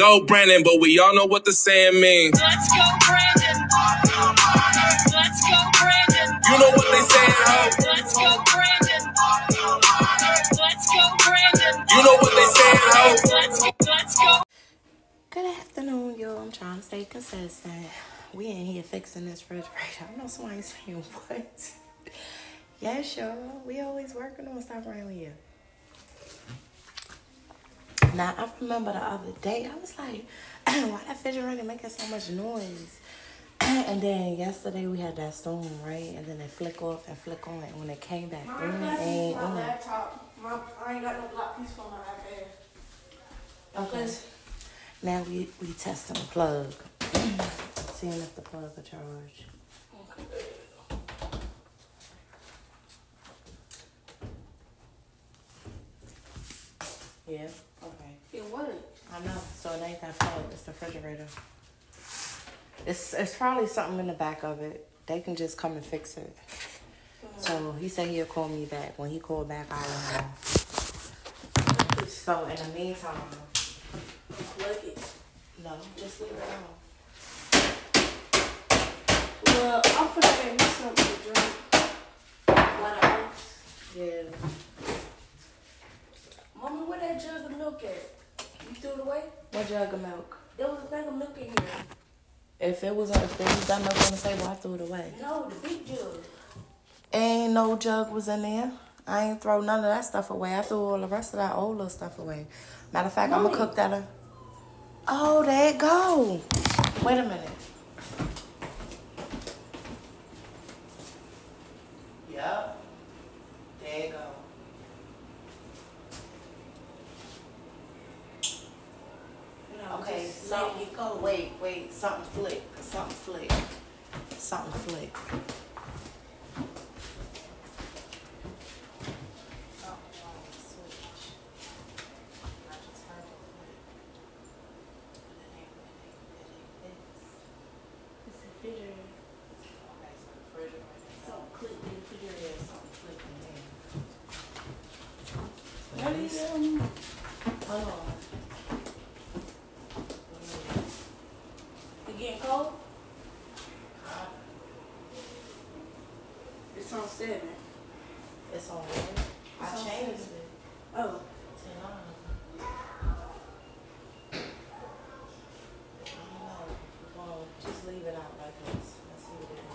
go, Brandon, but we all know what the saying means. Let's go, Brandon. Let's go, Brandon. You know what they saying, ho? Let's go, Brandon. Let's go, Brandon. You know what they saying, ho? Let's go, let's go. Good afternoon, yo. I'm trying to stay consistent. We in here fixing this refrigerator. I know somebody's saying what? yes, y'all. We always working on stuff around here. Now I remember the other day, I was like, why that refrigerator making so much noise? and then yesterday we had that storm, right? And then it flick off and flick on. And when it came back, My, my, laptop. My, I ain't got no block piece for my iPad. Okay. Now we we testing the plug, seeing if the plug will charge. Yeah. It wasn't. I know. So it ain't that plug. It's the refrigerator. It's it's probably something in the back of it. They can just come and fix it. Mm. So he said he'll call me back. When he called back, I'll let know. So in the meantime, Plug it. no, just leave it on. Well, I'm gonna make me something to drink. Water ice. Yeah. Mama, where that jug of milk at? You threw it away? What jug of milk? There was a thing of milk in here. If it was if there was that milk on the table, I threw it away. No, the big jug. Ain't no jug was in there. I ain't throw none of that stuff away. I threw all the rest of that old little stuff away. Matter of fact, I'm gonna cook that. Up. Oh, there it go. Wait a minute. Yep. There you go. Okay, just something, wait, wait, something flick, something flick, something flick. Something wrong with the switch. I just heard it flick. But it ain't, it ain't, it ain't this. It's a refrigerator. Okay, so the refrigerator. Something clicked in the refrigerator. Yeah, something flipping there. What is um? Hold on. It getting cold? It's on seven. It's on there. I It's on changed seven. it Oh. to nine. I don't know. Well, just leave it out like this. Let's see what it is.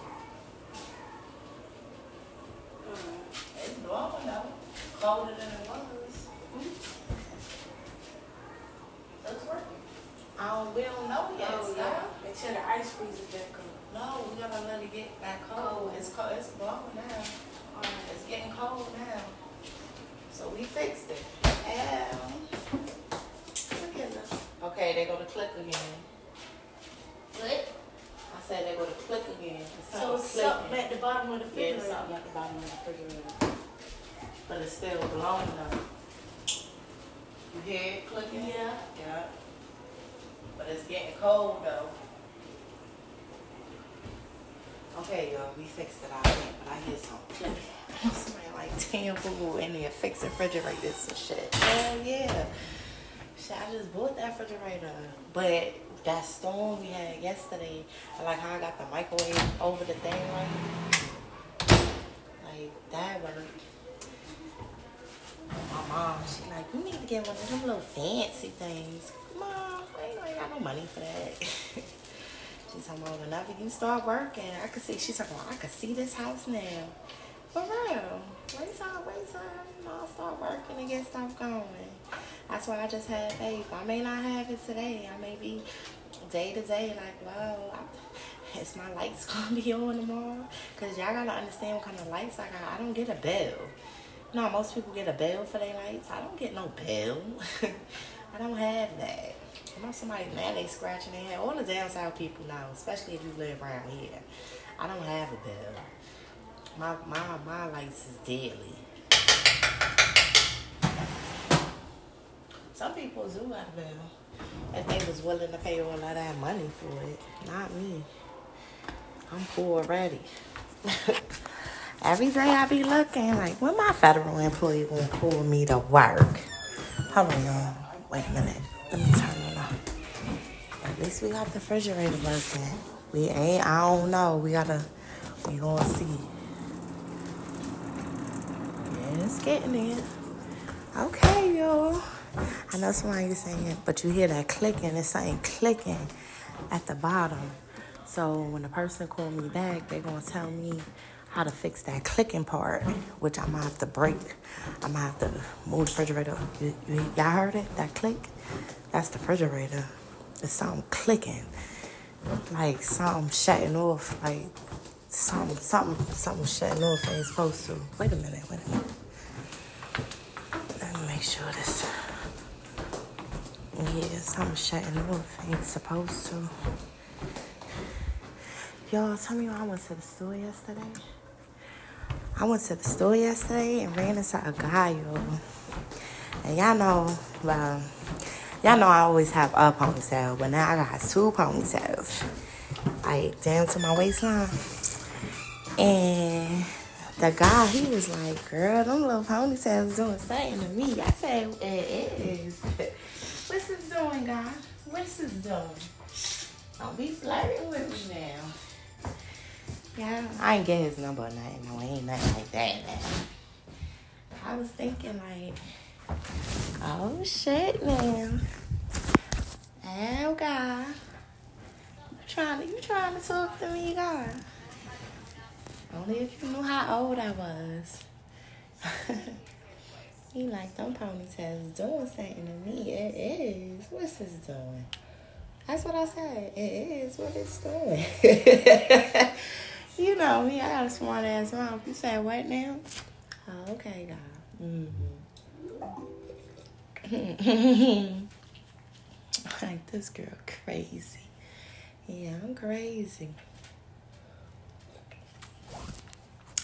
Uh, It's blowing though. Colder than it was. Looks working. I don't, we don't know yet. oh so- yeah. Until the ice freezes back up. No, we gotta let it get back cold. Oh. It's cold. It's blowing now. Alright. It's getting cold now. So we fixed it. Yeah. Look at this. Okay, they go to click again. What? I said they go to click again. So something it's at the bottom of the Yeah, it's something at the bottom of the refrigerator. But it's still blowing though. You hear it clicking? Yeah. Yeah. But it's getting cold though. Okay, y'all, we fixed it out here, but I hear something clicking. Somebody like, damn, boo in there fixing refrigerators and shit. Hell yeah. Shit, I just bought that refrigerator. But that storm we had yesterday, I like how I got the microwave over the thing, right? Like, that worked. My mom, she like, you need to get one of them little fancy things. Mom, I ain't, I ain't got no money for that. She's talking about whenever you start working, I could see, she's talking about, I could see this house now. For real. Wait till, wait till, you know, I start working and get stuff going. That's why I just have faith. I may not have it today. I may be day to day like, wow, I, is my lights gonna be on tomorrow? Cause y'all gotta understand what kind of lights I got. I don't get a bill. No, most people get a bill for their lights. I don't get no bill. I don't have that. I know somebody now they scratching their head. All the down south people now, especially if you live around here. I don't have a bill. My my my lights is daily. Some people do got a bill. If they was willing to pay all of that money for it. Not me. I'm poor already. Every day I be looking like when my federal employee gonna pull me to work. Hold on, y'all. Wait a minute. Let me turn it off. At least we got the refrigerator working. We ain't, I don't know. We gotta, we gonna see. Yeah, it's getting in. Okay, y'all. I know somebody is saying, it, but you hear that clicking. It's something clicking at the bottom. So when the person call me back, they gonna tell me how to fix that clicking part, which I'm gonna have to break. I'm gonna have to move the refrigerator. You, you, y'all heard it? That click? That's the refrigerator. It's something clicking, like something shutting off, like something, something, something shutting off ain't supposed to. Wait a minute, wait a minute. Let me make sure this. Yeah, something shutting off ain't supposed to. Y'all, tell me why I went to the store yesterday. I went to the store yesterday and ran into a guy, yo. And y'all know, well, y'all know I always have a ponytail, but now I got two ponytails, like down to my waistline. And the guy, he was like, "Girl, them little ponytails doing something to me." I said, "It is." What's this doing, guy? What's this doing? Don't be flirting with me now. Yeah, I ain't get his number or nothing. No, ain't nothing like that. Now. I was thinking like, oh shit, man. Oh God, you trying to you trying to talk to me, God? Only if you knew how old I was. he like them ponytails doing something to me. It is. What's this doing? That's what I said. It is what it's doing. You know me, I got a smart ass mouth. You say what now? Oh, okay, God. Mm-hmm. like this girl crazy. Yeah, I'm crazy.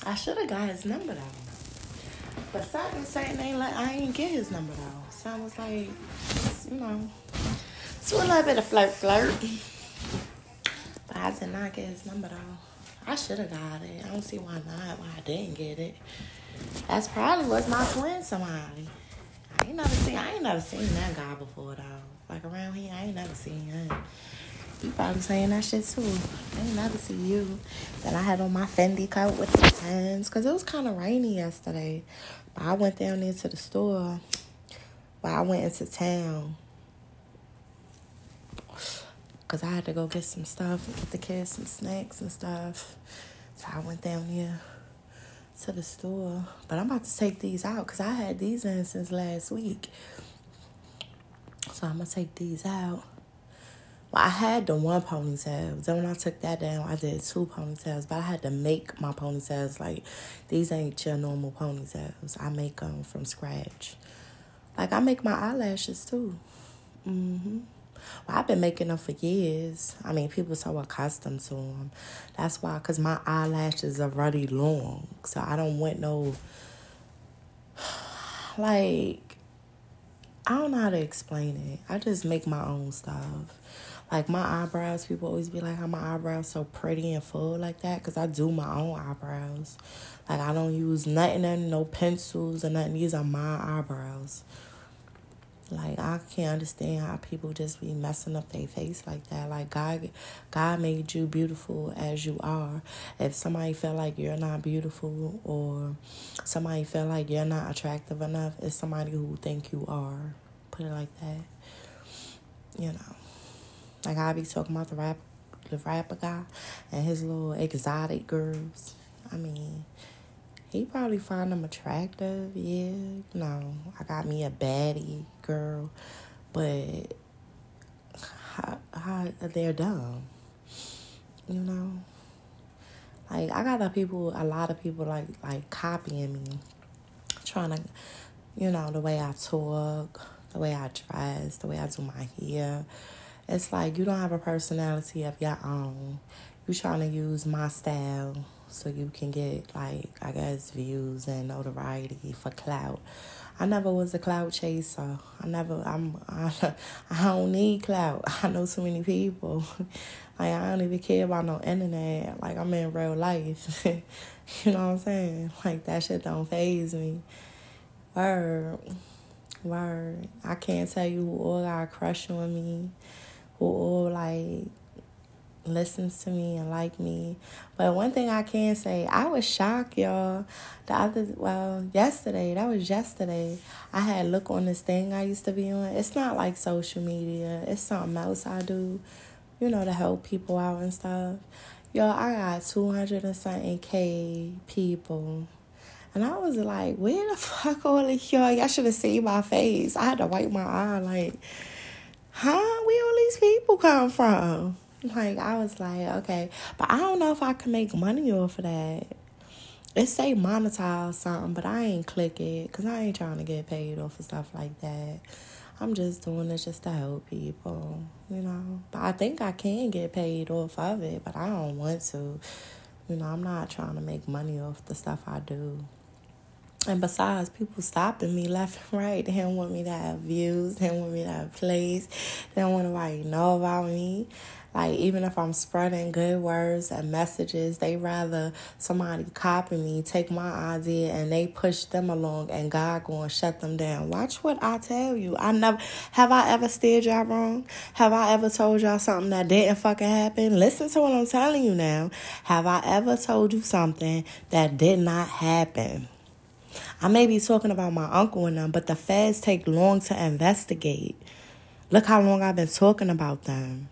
I should have got his number though. But something saying ain't like I ain't get his number though. So I was like, you know, it's a little bit of flirt, flirt. But I did not get his number though. I should have got it. I don't see why not. Why I didn't get it. That's probably was my twin somebody. I ain't never seen. I ain't never seen that guy before though. Like around here, I ain't never seen him. You probably saying that shit too. I ain't never see you. Then I had on my Fendi coat with the pants because it was kind of rainy yesterday. But I went down into the store. But I went into town because I had to go get some stuff get the kids some snacks and stuff. So I went down here to the store. But I'm about to take these out because I had these in since last week. So I'm going to take these out. Well, I had the one ponytail. Then when I took that down, I did two ponytails. But I had to make my ponytails. Like, these ain't your normal ponytails. I make them from scratch. Like, I make my eyelashes, too. Mm-hmm. Well, I've been making them for years. I mean, people so accustomed to them. That's why, because my eyelashes are really long. So I don't want no, like, I don't know how to explain it. I just make my own stuff. Like my eyebrows, people always be like, how my eyebrows so pretty and full like that? Because I do my own eyebrows. Like I don't use nothing, no pencils or nothing. These are my eyebrows. Like I can't understand how people just be messing up their face like that. Like God God made you beautiful as you are. If somebody feel like you're not beautiful or somebody feel like you're not attractive enough, it's somebody who think you are. Put it like that. You know. Like I be talking about the rap the rapper guy and his little exotic girls. I mean, he probably find them attractive, yeah. No, I got me a baddie girl, but how, how they're dumb, you know. Like I got a people, a lot of people like like copying me, trying to, you know, the way I talk, the way I dress, the way I do my hair. It's like you don't have a personality of your own. You trying to use my style so you can get like I guess views and notoriety for clout. I never was a clout chaser. I never I'm I, I don't need clout. I know so many people. like I don't even care about no internet. Like I'm in real life. you know what I'm saying? Like that shit don't phase me. Word. Word. I can't tell you who all got a crush on me who all like listens to me and like me. But one thing I can say, I was shocked, y'all. The other well, yesterday, that was yesterday. I had look on this thing I used to be on. It's not like social media. It's something else I do, you know, to help people out and stuff. Yo, I got two hundred and something K people. And I was like, where the fuck all of y'all? Y'all should have seen my face. I had to wipe my eye like, huh? Where all these people come from? Like I was like, okay, but I don't know if I can make money off of that. It say monetize something, but I ain't click it because I ain't trying to get paid off of stuff like that. I'm just doing this just to help people, you know. But I think I can get paid off of it, but I don't want to. You know, I'm not trying to make money off the stuff I do. And besides, people stopping me left and right. They don't want me to have views. They don't want me to have plays. They don't want nobody to know about me. Like even if I'm spreading good words and messages, they rather somebody copy me, take my idea, and they push them along, and God going to shut them down. Watch what I tell you. I never have I ever steered y'all wrong. Have I ever told y'all something that didn't fucking happen? Listen to what I'm telling you now. Have I ever told you something that did not happen? I may be talking about my uncle and them, but the feds take long to investigate. Look how long I've been talking about them.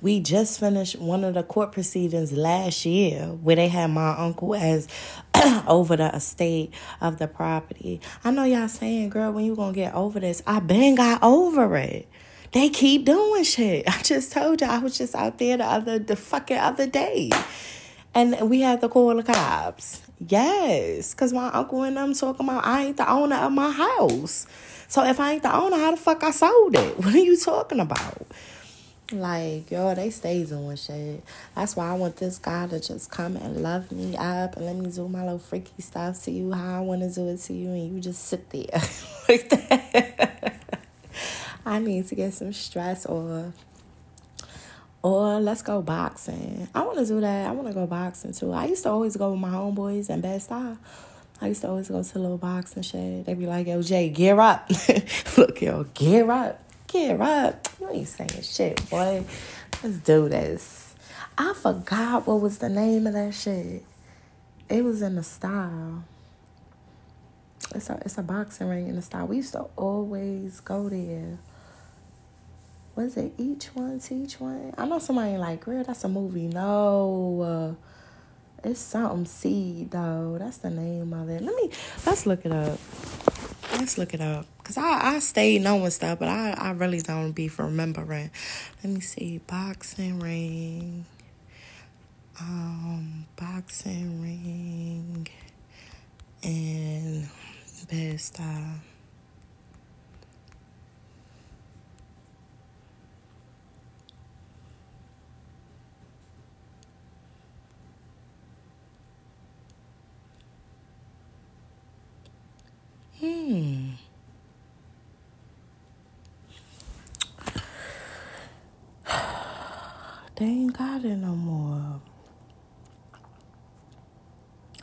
We just finished one of the court proceedings last year where they had my uncle as over the estate of the property. I know y'all saying, girl, when you gonna get over this? I been got over it. They keep doing shit. I just told you I was just out there the other the fucking other day. And we had to call the cops. Yes. Cause my uncle and them talking about I ain't the owner of my house. So if I ain't the owner, how the fuck I sold it? What are you talking about? Like, yo, they stay doing shit. That's why I want this guy to just come and love me up and let me do my little freaky stuff to you how I want to do it to you, and you just sit there like that. I need to get some stress or or let's go boxing. I want to do that. I want to go boxing too. I used to always go with my homeboys and Bed-Stuy. I used to always go to little boxing shit. They be like, yo, Jay, gear up. Look, yo, gear up get up. You ain't saying shit, boy. Let's do this. I forgot what was the name of that shit. It was in the Stuy. It's a it's a boxing ring in the Stuy. We used to always go there. Was it each one teach one? I know somebody like, girl, that's a movie. No, uh, it's something seed though. That's the name of it. Let me let's look it up. Let's look it up. Cause I, I stay knowing stuff, but I, I really don't be remembering. Let me see. Boxing ring. Um boxing ring and Bed-Stuy. Hmm. They ain't got it no more.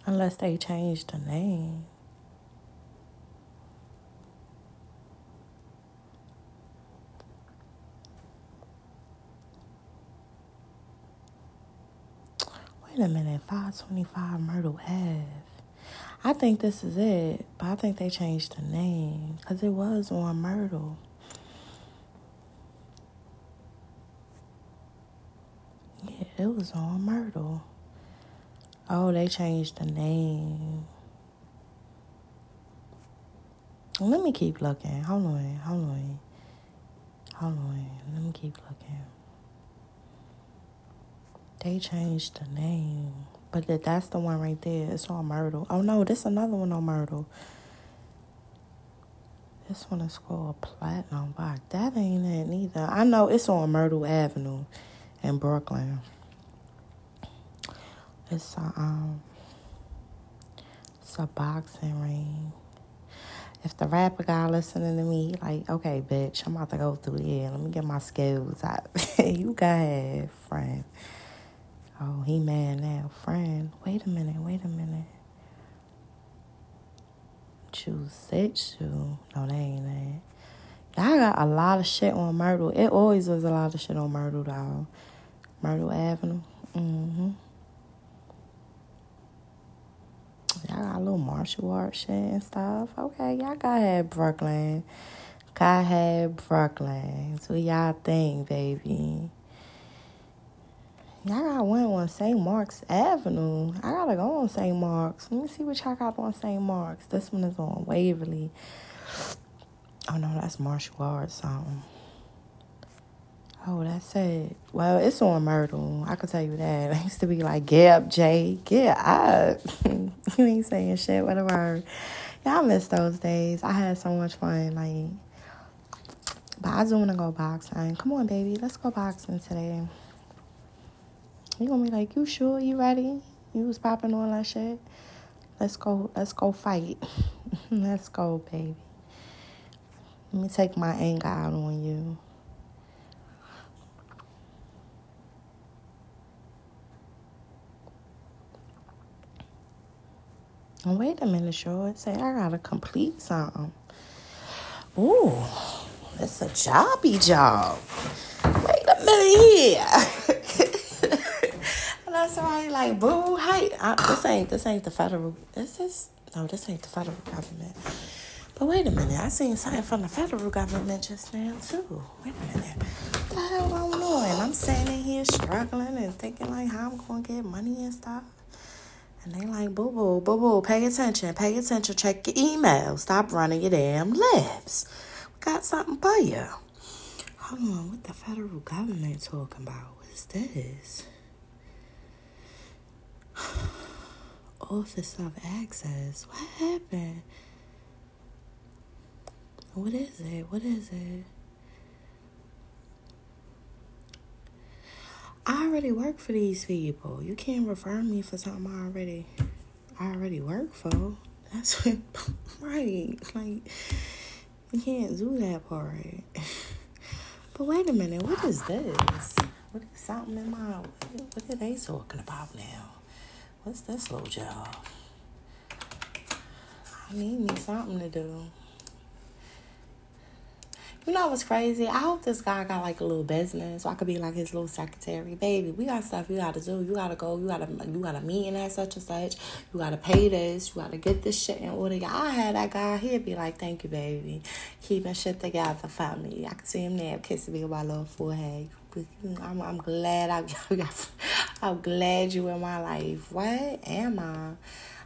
Unless they change the name. Wait a minute, 525 Myrtle Ave. I think this is it, but I think they changed the name because it was on Myrtle. Yeah, it was on Myrtle. Oh, they changed the name. Let me keep looking. Hold on, hold on. Hold on. Let me keep looking. They changed the name. But that that's the one right there. It's on Myrtle. Oh no, this another one on Myrtle. This one is called Platinum Box. That ain't it neither. I know it's on Myrtle Avenue in Brooklyn. It's a um it's a boxing ring. If the rapper guy listening to me, like, okay, bitch, I'm about to go through here. Let me get my skills out. you go ahead, friend. Oh, he mad now. Friend, wait a minute, wait a minute. Choose shoe. No, they ain't that. I got a lot of shit on Myrtle. It always was a lot of shit on Myrtle, though. Myrtle Avenue. Mm-hmm. Y'all got a little martial arts shit and stuff. Okay, y'all got have Brooklyn. Got have Brooklyn. So y'all think, baby. Y'all got one on St. Mark's Avenue. I gotta go on St. Mark's. Let me see what y'all got on St. Mark's. This one is on Waverly. Oh no, that's martial arts something. Oh, that's it. Well, it's on Myrtle. I can tell you that. I used to be like, get up, Jay. Get up. you ain't saying shit, whatever. Y'all miss those days. I had so much fun. Like, but I do want to go boxing. Come on, baby. Let's go boxing today. You gonna be like, you sure? You ready? You was popping on that shit? Let's go. Let's go fight. let's go, baby. Let me take my anger out on you. Oh, wait a minute, Short. Say I gotta complete something. Ooh, it's a jobby job. Wait a minute here. and that's somebody like, boo, hey, I, this ain't this ain't the federal. This Is? No, this ain't the federal government. But wait a minute, I seen something from the federal government just now too. Wait a minute, what the hell going on? I'm standing here struggling and thinking like how I'm gonna get money and stuff. And they like, boo boo, boo boo, pay attention, pay attention, check your email, stop running your damn lips. We got something for you. Hold on, what the federal government talking about? What is this? Office of Access. What happened? What is it? What is it? I already work for these people. You can't refer me for something I already I already work for. That's what right. Like you can't do that part. But wait a minute, what is this? What is something in my what, what are they talking about now? What's this little job? I need me something to do. You know what's crazy? I hope this guy got like a little business so I could be like his little secretary. Baby, we got stuff you gotta do. You gotta go, you gotta you gotta meet in at such and such. You gotta pay this, you gotta get this shit in order. I had that guy he'd be like, Thank you, baby. Keeping shit together for me. I can see him there kissing me on my little forehead. I'm, I'm glad I, I'm glad you in my life. What am I?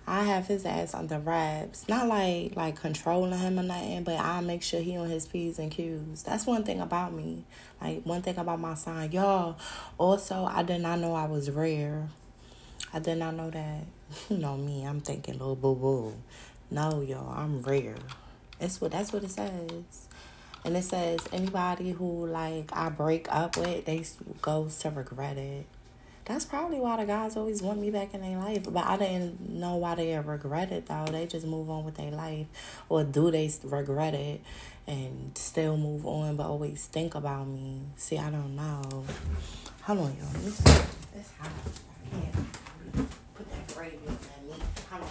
I have his ass under wraps. Not like like controlling him or nothing, but I'll make sure he on his P's and Q's. That's one thing about me. Like one thing about my sign. Y'all, also I did not know I was rare. I did not know that. You know me, I'm thinking little boo boo. No, y'all, I'm rare. That's what that's what it says. And it says anybody who like I break up with, they goes to regret it. That's probably why the guys always want me back in their life. But I didn't know why they regret it though. They just move on with their life. Or do they regret it and still move on but always think about me? See, I don't know. Hold on, y'all. This hot. I can't put that. Hold on,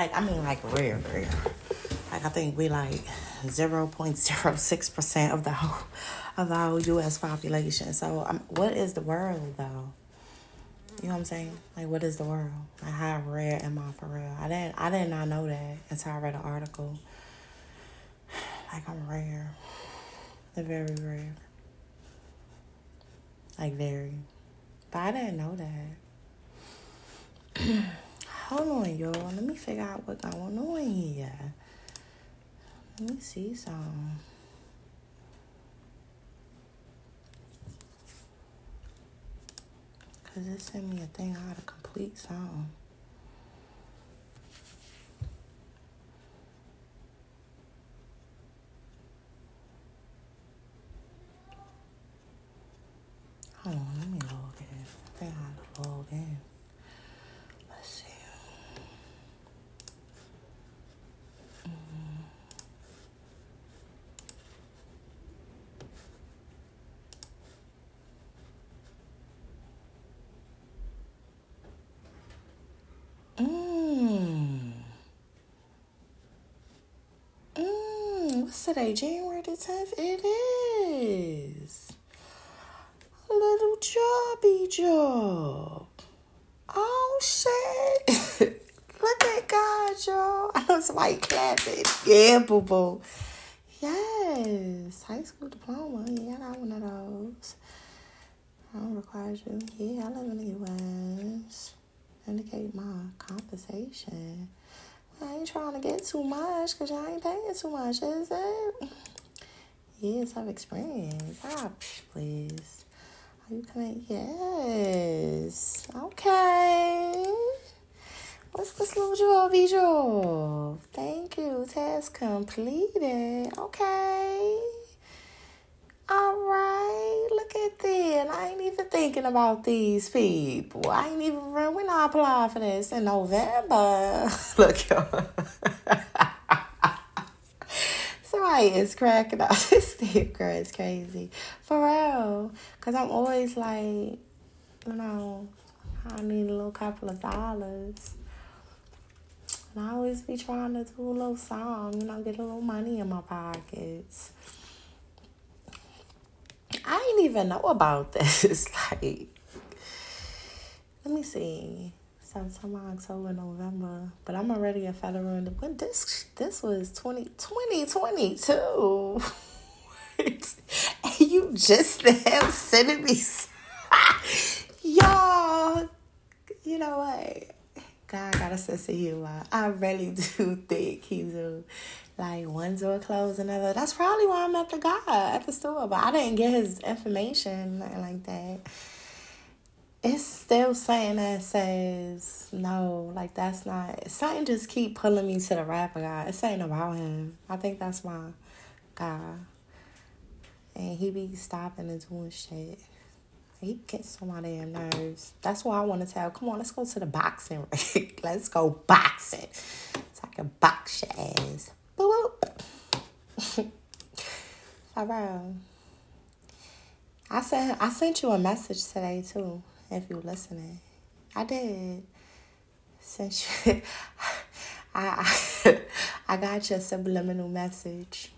Like I mean, like rare, rare. Like I think we like zero point zero six percent of the whole of the whole U.S. population. So, um, what is the world though? You know what I'm saying? Like, what is the world? Like, how rare am I for real? I didn't, I did not know that until I read an article. Like, I'm rare. They're very rare. Like, very. But I didn't know that. Hold on, y'all. Let me figure out what's going on here. Let me see some. Cause it sent me a thing how to complete song. Hold on, let me log in. I think I log in. What's today? January the 10th? It is. A little jobby job. Oh, shit. Look at God, y'all. I know somebody clapping. Yeah, boo boo. Yes. High school diploma. Yeah, I got one of those. I don't require you. Yeah, I in the U.S indicate my compensation. I ain't trying to get too much because y'all ain't paying too much, is it? Years of experience. Ah, please. Are you coming? Yes. Okay. What's this little job, job? Thank you. Task completed. Okay. All right, look at that. I ain't even thinking about these people. I ain't even when I apply for this in November. look, y'all. Somebody is cracking up. This sticker is crazy. For real. Because I'm always like, you know, I need a little couple of dollars. And I always be trying to do a little song, you know, get a little money in my pockets. I didn't even know about this. like, let me see. September, October, November. But I'm already a federal when this this was 20, 2022. and you just now sending me y'all. You know what? God got a sense of humor. I really do think he do like one door closed, another. That's probably why I met the guy at the store, but I didn't get his information, nothing like that. It's still saying that says no, like that's not something. Just keep pulling me to the rapper guy. It's saying about him. I think that's my guy, and he be stopping and doing shit. He gets on my damn nerves. That's why I want to tell. Come on, let's go to the boxing ring. let's go boxing. So I can box your ass. Boop, boop. I sent I sent you a message today too, if you're listening. I did. Since you I I, I got your subliminal message.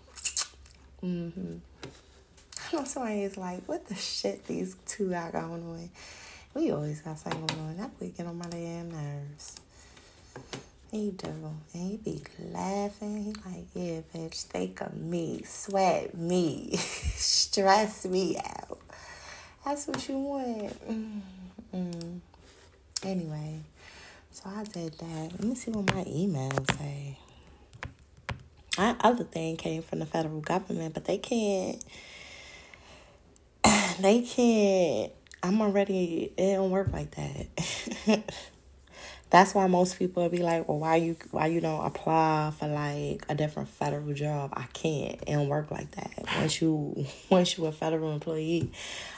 Mm-hmm. Somebody is like, what the shit these two got going on? We always got something going on. That boy get on my damn nerves. He do. And he be laughing. He like, yeah, bitch, think of me, sweat me, stress me out. That's what you want. Mm-mm. Anyway, so I did that. Let me see what my emails say. My other thing came from the federal government, but they can't. They can't. I'm already. It don't work like that. that's why most people be like, well, why you why you don't apply for like a different federal job? I can't. It don't work like that. Once you once you a federal employee,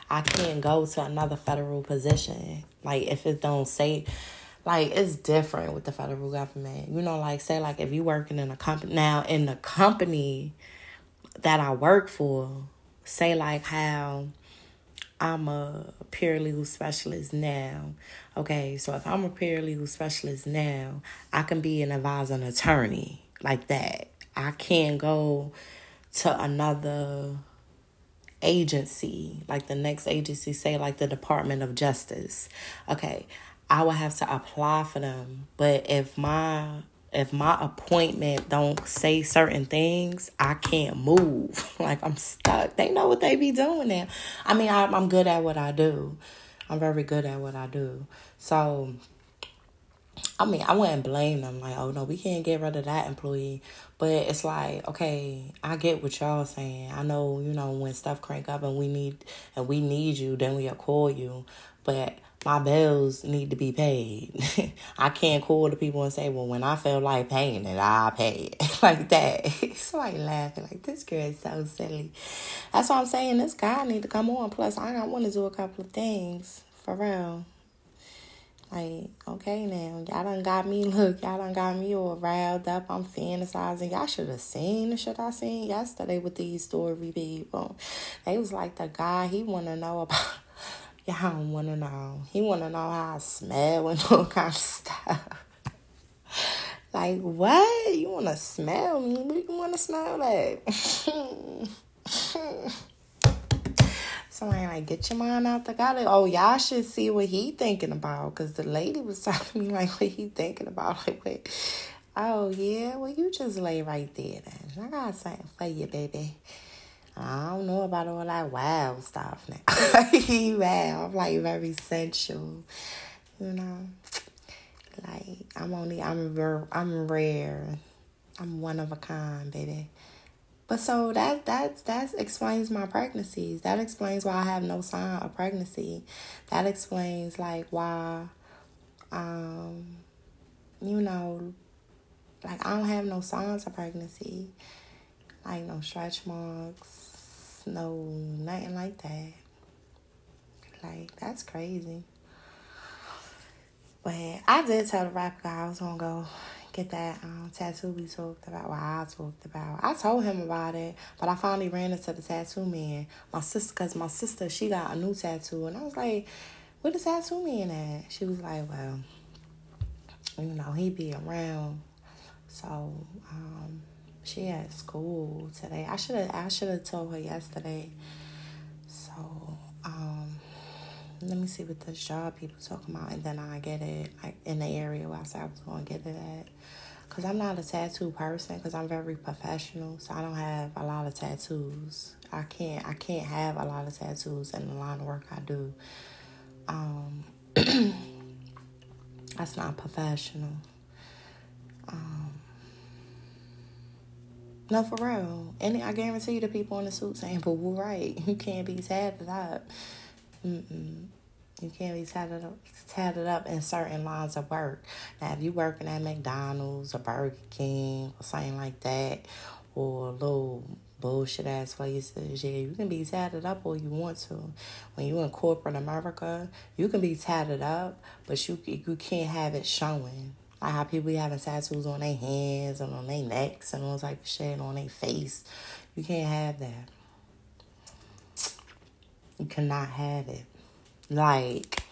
I can't go to another federal position. Like if it don't say like it's different with the federal government. You know, like say like if you working in a company now in the company that I work for, say like how I'm a paralegal specialist now. Okay, so if I'm a paralegal specialist now, I can be an advisor attorney like that. I can't go to another agency, like the next agency, say like the Department of Justice. Okay, I would have to apply for them. But if my if my appointment don't say certain things, I can't move. like I'm stuck. They know what they be doing now. I mean, I, I'm good at what I do. I'm very good at what I do. So, I mean, I wouldn't blame them. Like, oh no, we can't get rid of that employee. But it's like, okay, I get what y'all saying. I know, you know, when stuff crank up and we need and we need you, then we'll call you. But my bills need to be paid. I can't call the people and say, well, when I feel like paying it, I'll pay it. like that. Somebody laughing like, this girl is so silly. That's what I'm saying. This guy need to come on. Plus, I want to do a couple of things. For real. Like, okay now. Y'all done got me, look, y'all done got me all riled up. I'm fantasizing. Y'all should have seen the shit I seen yesterday with these story people. They was like, the guy, he want to know about Y'all don't want to know. He want to know how I smell and all kind of stuff. like, what? You want to smell me? What you want to smell like? Somebody like, get your mind out the gutter. Oh, y'all should see what he thinking about. Because the lady was talking to me like, what he thinking about? Like, wait. Oh, yeah? Well, you just lay right there then. I got something for you, baby. I don't know about all that wild stuff now. wow, I'm like very sensual, you know. Like I'm only I'm rare, I'm rare, I'm one of a kind, baby. But so that that that explains my pregnancies. That explains why I have no sign of pregnancy. That explains like why, um, you know, like I don't have no signs of pregnancy like no stretch marks, no nothing like that. Like that's crazy. But I did tell the rap guy I was gonna go get that um, tattoo we talked about, what I talked about. I told him about it, but I finally ran into the tattoo man. My sister, cause my sister, she got a new tattoo, and I was like, "Where the tattoo man at?" She was like, "Well, you know, he be around, so um, she at school today. I should have I should have told her yesterday. So, um let me see what this job people talking about and then I get it like in the area where I said I was going to get it at. Cause I'm not a tattoo person. Cause I'm very professional, so I don't have a lot of tattoos. I can't. I can't have a lot of tattoos in the line of work I do. Um, that's not professional. Um, no, for real. And I guarantee you the people in the suit saying, but we're right. You can't be tatted up. Mm-mm. You can't be tatted up, tatted up in certain lines of work. Now, if you working at McDonald's or Burger King or something like that, or a little bullshit ass places, yeah, you can be tatted up all you want to. When you in corporate America, you can be tatted up, but you you can't have it showing. Like how people be having tattoos on their hands and on their necks and all type of shit on their face. You can't have that. You cannot have it. Like,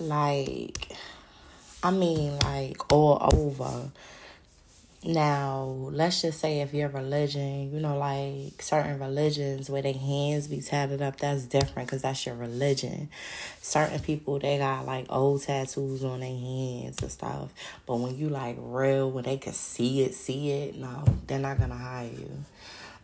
like, I mean, like all over. Now, let's just say if your religion, you know, like certain religions where their hands be tatted up, that's different because that's your religion. Certain people, they got like old tattoos on their hands and stuff. But when you like real, when they can see it, see it, no, they're not going to hire you.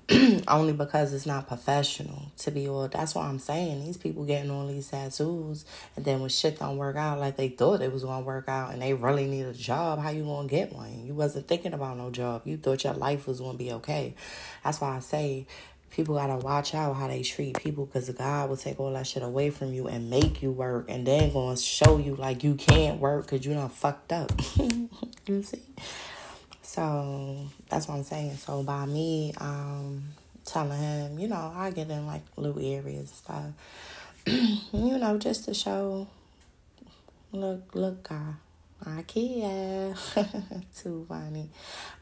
only because it's not professional to be all that's why I'm saying these people getting all these tattoos and then when shit don't work out like they thought it was gonna work out and they really need a job, how you gonna get one? You wasn't thinking about no job. You thought your life was gonna be okay. That's why I say people gotta watch out how they treat people because God will take all that shit away from you and make you work and then gonna show you like you can't work because you done fucked up. you see? So that's what I'm saying. So by me um, telling him, you know, I get in like little areas and stuff, you know, just to show, look, look, guy, I can. Too funny.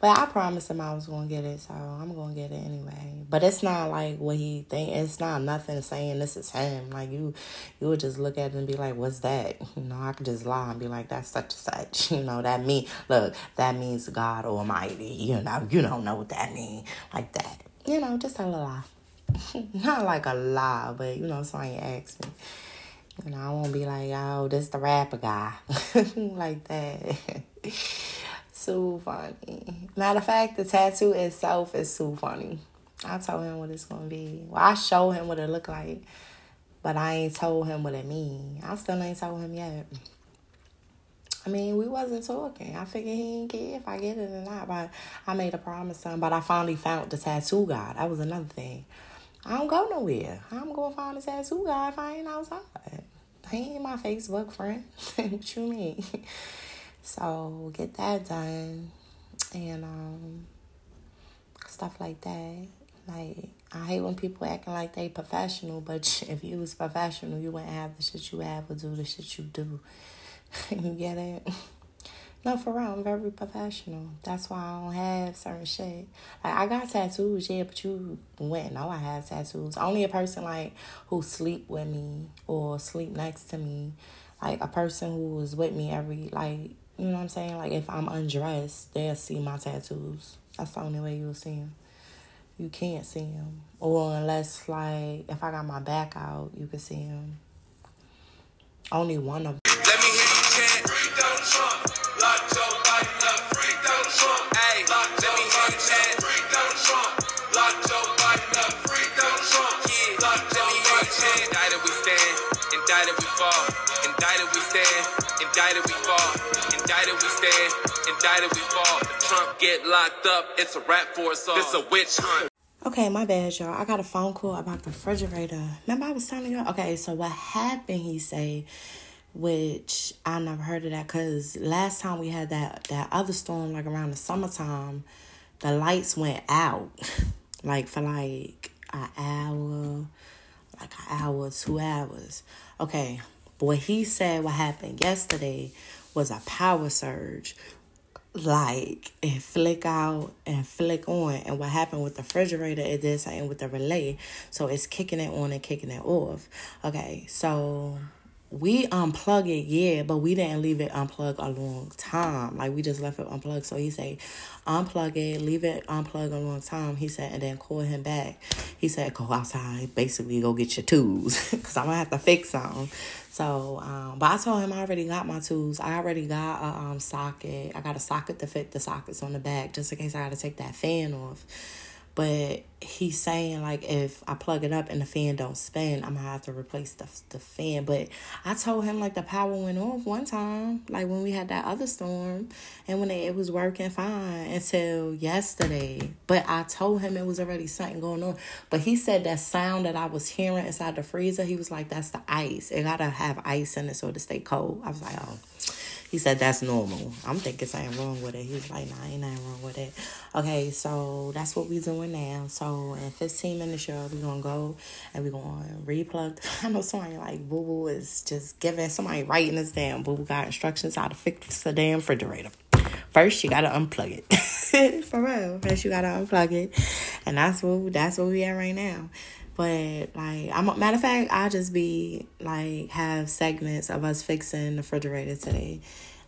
But I promised him I was gonna get it, so I'm gonna get it anyway. But it's not like what he think. It's not nothing saying this is him. Like you, you would just look at it and be like, "What's that?" You know, I could just lie and be like, "That's such and such." You know, that mean look, that means God Almighty. You know, you don't know what that mean like that. You know, just a little lie. not like a lie, but you know, somebody asked me. Know, I won't be like, oh, this the rapper guy. like that. so funny. Matter of fact, the tattoo itself is so funny. I told him what it's gonna be. Well, I showed him what it look like, but I ain't told him what it mean. I still ain't told him yet. I mean, we wasn't talking. I figured he didn't care if I get it or not. But I made a promise to him. But I finally found the tattoo guy. That was another thing. I don't go nowhere. I'm going to find a tattoo guy if I ain't outside. He ain't my Facebook friend. what you mean? So get that done. And um, stuff like that. Like, I hate when people acting like they professional, but if you was professional, you wouldn't have the shit you have or do the shit you do. you get it? No, for real, I'm very professional. That's why I don't have certain shit. Like I got tattoos, yeah, but you wouldn't know I have tattoos. Only a person like who sleep with me or sleep next to me, like a person who is with me every like you know what I'm saying. Like if I'm undressed, they'll see my tattoos. That's the only way you'll see them. You can't see them, or unless like if I got my back out, you can see them. Only one of. Indicted we fall. Indicted we stand. Indicted we fall. Indicted we stand. Indicted we fall. If Trump get locked up, it's a wrap for us all. This a witch hunt. Okay, my bad, y'all. I got a phone call about the refrigerator. Remember, I was telling y'all. Okay, so what happened? He say, which I never heard of that because last time we had that that other storm, like around the summertime, the lights went out, like for like an hour, like an hour, two hours. Okay, what he said, what happened yesterday was a power surge like and flick out and flick on. And what happened with the refrigerator, it did something with the relay. So it's kicking it on and kicking it off. Okay, so we unplug it, yeah, but we didn't leave it unplugged a long time. Like we just left it unplugged. So he said, unplug it, leave it unplugged a long time. He said, and then call him back. He said, go outside, basically go get your tools, cause I'm gonna have to fix something. So, um, but I told him I already got my tools. I already got a um socket. I got a socket to fit the sockets on the back, just in case I got to take that fan off. But he's saying like if I plug it up and the fan don't spin, I'm gonna have to replace the the fan. But I told him like the power went off one time, like when we had that other storm, and when it, it was working fine until yesterday. But I told him it was already something going on. But he said that sound that I was hearing inside the freezer, he was like, "That's the ice. It gotta have ice in it so to stay cold." I was like, "Oh." He said that's normal. I'm thinking something wrong with it. He's like, nah, ain't nothing wrong with it. Okay, so that's what we doing now. So in 15 minutes, y'all, we gonna go and we gonna replug. I know somebody like Boo Boo is just giving somebody writing this down. Boo Boo got instructions how to fix the damn refrigerator. First, you gotta unplug it. For real. First, you gotta unplug it, and that's what that's what we at right now. But like, I'm matter of fact, I'll just be like have segments of us fixing the refrigerator today,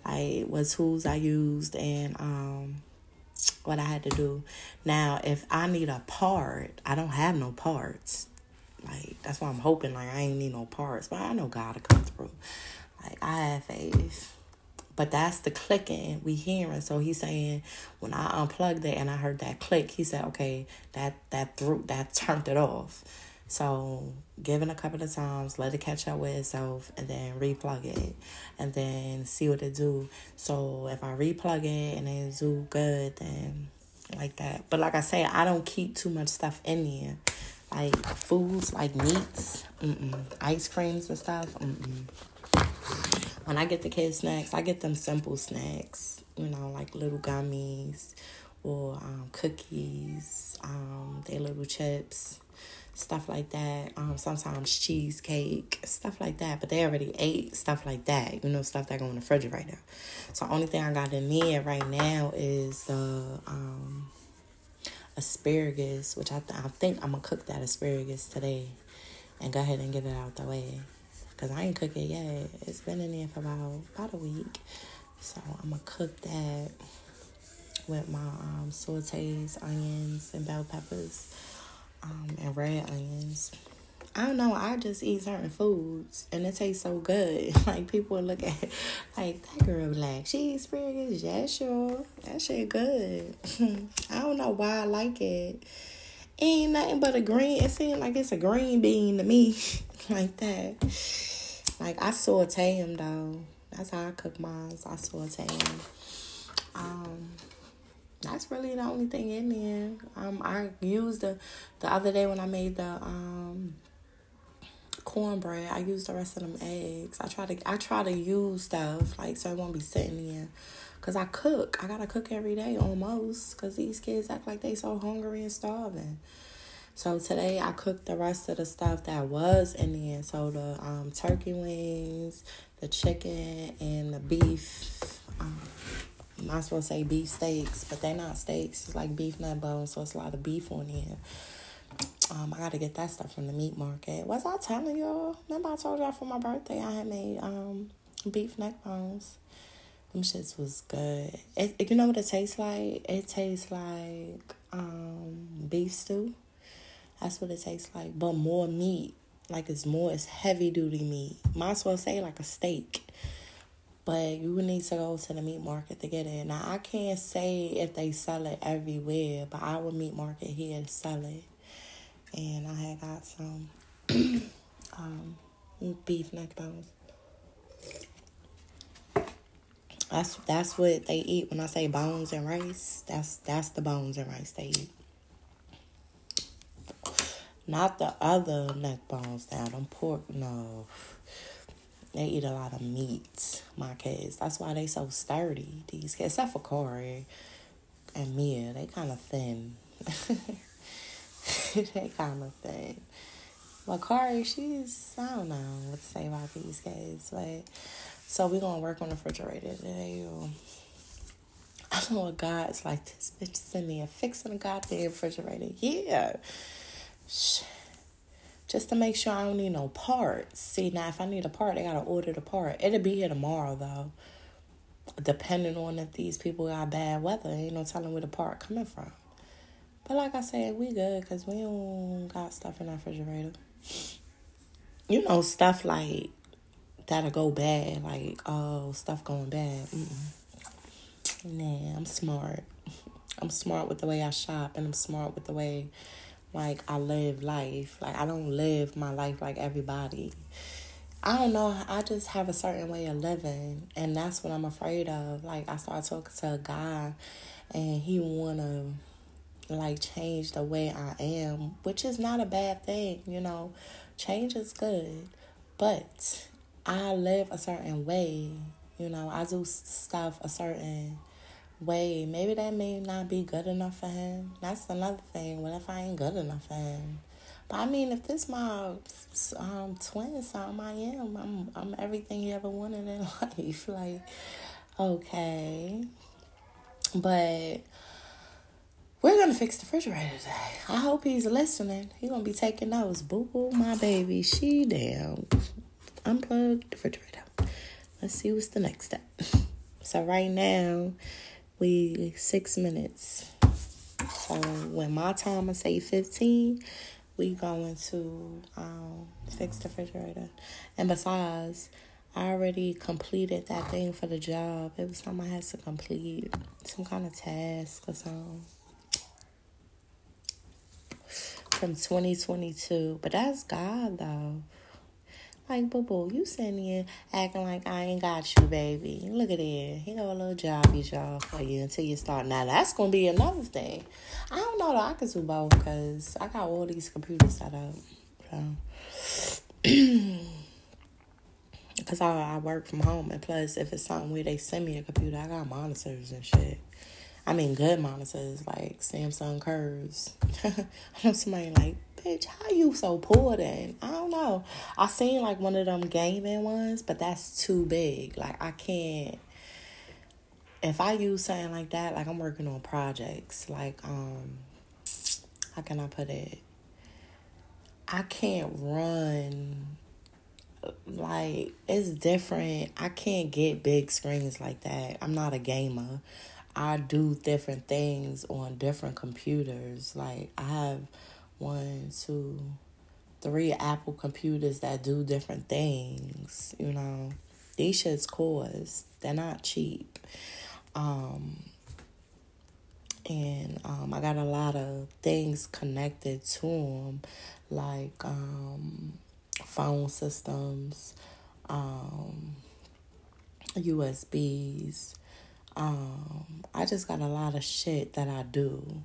like what tools I used and um what I had to do. Now, if I need a part, I don't have no parts. Like that's why I'm hoping like I ain't need no parts, but I know God will come through. Like I have faith. But that's the clicking we hearing. So he's saying when I unplugged it and I heard that click, he said, okay, that that threw that turned it off. So give it a couple of times, let it catch up with itself, and then replug it, and then see what it do. So if I replug it and it do good, then like that. But like I say, I don't keep too much stuff in here, like foods, like meats, mm-mm. ice creams and stuff. Mm-mm. When I get the kids snacks, I get them simple snacks, you know, like little gummies or um, cookies, um, they little chips stuff like that. Um, sometimes cheesecake, stuff like that. But they already ate stuff like that. You know, stuff that go in the refrigerator. So only thing I got in there right now is the um asparagus, which I th- I think I'm gonna cook that asparagus today, and go ahead and get it out the way. Cause I ain't cook it yet. It's been in there for about about a week, so I'm gonna cook that with my um, sautés, onions, and bell peppers, um, and red onions. I don't know. I just eat certain foods, and it tastes so good. Like people look at, like that girl black. She eats asparagus. Yeah, sure. That shit good. I don't know why I like it. Ain't nothing but a green. It seems like it's a green bean to me, like that. Like I saute them though. That's how I cook mine. I saute them. Um, that's really the only thing in there. Um, I used the the other day when I made the um cornbread. I used the rest of them eggs. I try to I try to use stuff like so it won't be sitting there. Cause I cook. I gotta cook every day almost. Cause these kids act like they so hungry and starving. So today I cooked the rest of the stuff that was in there. So the um, turkey wings, the chicken, and the beef. Um, I'm not supposed to say beef steaks, but they're not steaks. It's like beef nut bones, so it's a lot of beef on here. Um, I gotta get that stuff from the meat market. Was I telling y'all? Remember I told y'all for my birthday I had made um beef neck bones. Them shits was good. It, you know what it tastes like? It tastes like um beef stew. That's what it tastes like, but more meat. Like it's more, it's heavy duty meat. Might as well say like a steak. But you would need to go to the meat market to get it. Now I can't say if they sell it everywhere, but our meat market here sell it. And I had got some um, beef neck bones. That's that's what they eat when I say bones and rice. That's that's the bones and rice they eat. Not the other neck bones now. Them pork no. They eat a lot of meat, my kids. That's why they so sturdy. These kids, except for Corey and Mia, they kind of thin. they kind of thin. But Corey, she's I don't know what to say about these kids, but so we're gonna work on the refrigerator today. I don't know what God's like. This bitch send me a fixing a goddamn refrigerator. Yeah just to make sure I don't need no parts. See, now if I need a part, I gotta order the part. It'll be here tomorrow though. Depending on if these people got bad weather, ain't no telling where the part coming from. But like I said, we good because we don't got stuff in our refrigerator. You know, stuff like that'll go bad, like oh, stuff going bad. Mm-mm. Nah, I'm smart. I'm smart with the way I shop, and I'm smart with the way like I live life. Like I don't live my life like everybody. I don't know. I just have a certain way of living, and that's what I'm afraid of. Like I started talking to a guy, and he wanna like change the way I am, which is not a bad thing. You know, change is good, but I live a certain way. You know, I do stuff a certain way. Maybe that may not be good enough for him. That's another thing. What if I ain't good enough for him? But I mean, if this my um twin son, I am. I'm I'm everything he ever wanted in life. Like, okay, but we're gonna fix the refrigerator today. I hope he's listening. He gonna be taking notes. Boo boo, my baby, she down. Unplug the refrigerator. Let's see what's the next step. So right now, we six minutes. So when my time I say fifteen, we going to um, fix the refrigerator. And besides, I already completed that thing for the job. It was something I had to complete, some kind of task or something from 2022. But that's God though. Like, boo boo, you sitting here acting like I ain't got you, baby. Look at it. He got a little jobby job for you until you start. Now, that's going to be another thing. I don't know though. I could do both because I got all these computers set up. So. Because I, I work from home. And plus, if it's something where they send me a computer, I got monitors and shit. I mean, good monitors like Samsung Curves. I know somebody like, bitch, how you so poor then? I don't know. I seen like one of them gaming ones, but that's too big. Like I can't if I use something like that, like I'm working on projects, like um how can I put it? I can't run like it's different. I can't get big screens like that. I'm not a gamer. I do different things on different computers. Like I have one, two, three Apple computers that do different things. You know, these shits cost. They're not cheap. Um, and um, I got a lot of things connected to them, like um, phone systems, um, USBs. Um, I just got a lot of shit that I do.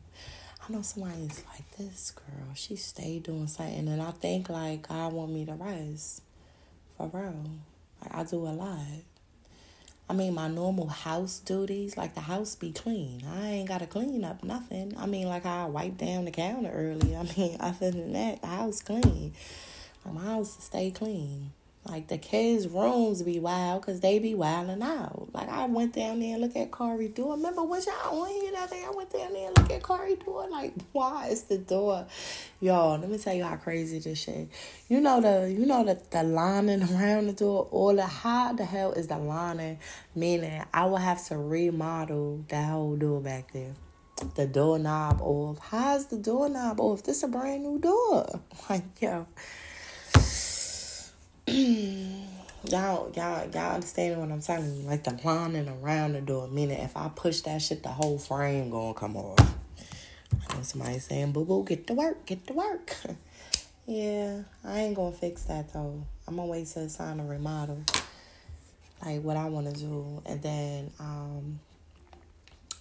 I know somebody is like this girl. She stayed doing something, and I think like God want me to rest for real. Like I do a lot. I mean, my normal house duties, like the house be clean. I ain't got to clean up nothing. I mean, like I wipe down the counter early. I mean, other than that, the house clean. My house stay clean. Like the kids' rooms be wild because they be wilding out. Like I went down there and look at Corey door. Remember when y'all on here that day? I went down there and look at Corey door. Like why is the door? Y'all, let me tell you how crazy this shit. You know the you know the the lining around the door. Or the how the hell is the lining? Meaning I will have to remodel that whole door back there. The doorknob off. How's the doorknob off? This a brand new door. Like yo y'all, y'all, y'all understand what I'm telling you? Like the lining around the door, meaning if I push that shit, the whole frame gonna come off. I know somebody saying, "Boo boo, get to work, get to work." yeah, I ain't gonna fix that though. I'm gonna wait till it's time to remodel, like what I want to do, and then um,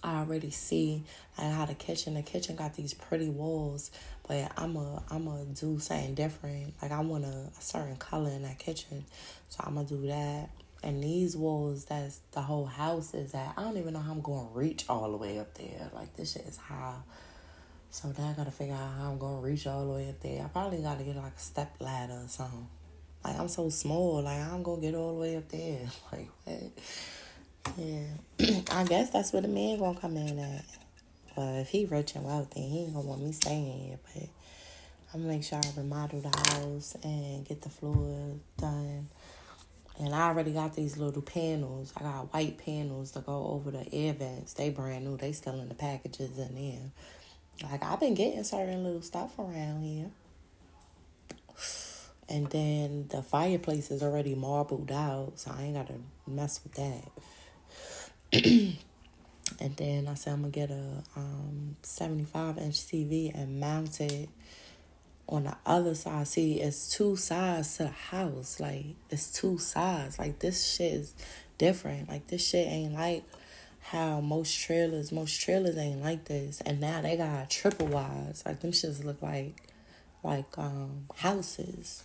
I already see like how the kitchen, the kitchen got these pretty walls, but I'm a I'm a do something different. Like I want a, a certain color in that kitchen, so I'm gonna do that. And these walls, that's the whole house is at. I don't even know how I'm gonna reach all the way up there. Like this shit is high. So now I gotta figure out how I'm gonna reach all the way up there. I probably gotta get like a step ladder or something. Like I'm so small, like I'm gonna get all the way up there. Like what? Yeah. I guess that's where the man gonna come in at. But if he rich and wealthy, he ain't gonna want me staying here. But I'm gonna make sure I remodel the house and get the floor done. And I already got these little panels. I got white panels to go over the air vents. They brand new. They still in the packages in there. Like I've been getting certain little stuff around here. And then the fireplace is already marbled out, so I ain't gotta mess with that. and then I said I'm gonna get a um 75 inch TV and mount it on the other side. See, it's two sides to the house. Like it's two sides. Like this shit is different. Like this shit ain't like how most trailers, most trailers ain't like this. And now they got triple wides. Like them shits look like like um houses.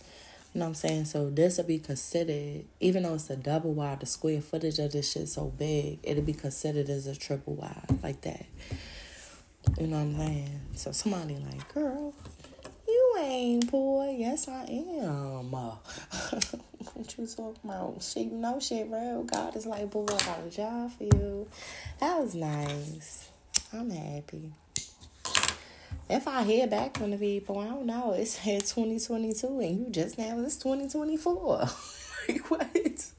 You know what I'm saying? So this will be considered, even though it's a double wide, the square footage of this shit so big, it'll be considered as a triple wide, like that. You know what I'm saying? So somebody like, girl, you ain't poor. Yes, I am. what you talking about? You know shit real. God is like, boy, I got a job for you. That was nice. I'm happy. If I hear back from the people, I don't know. It said 2022 and you just now it's 2024. like, what?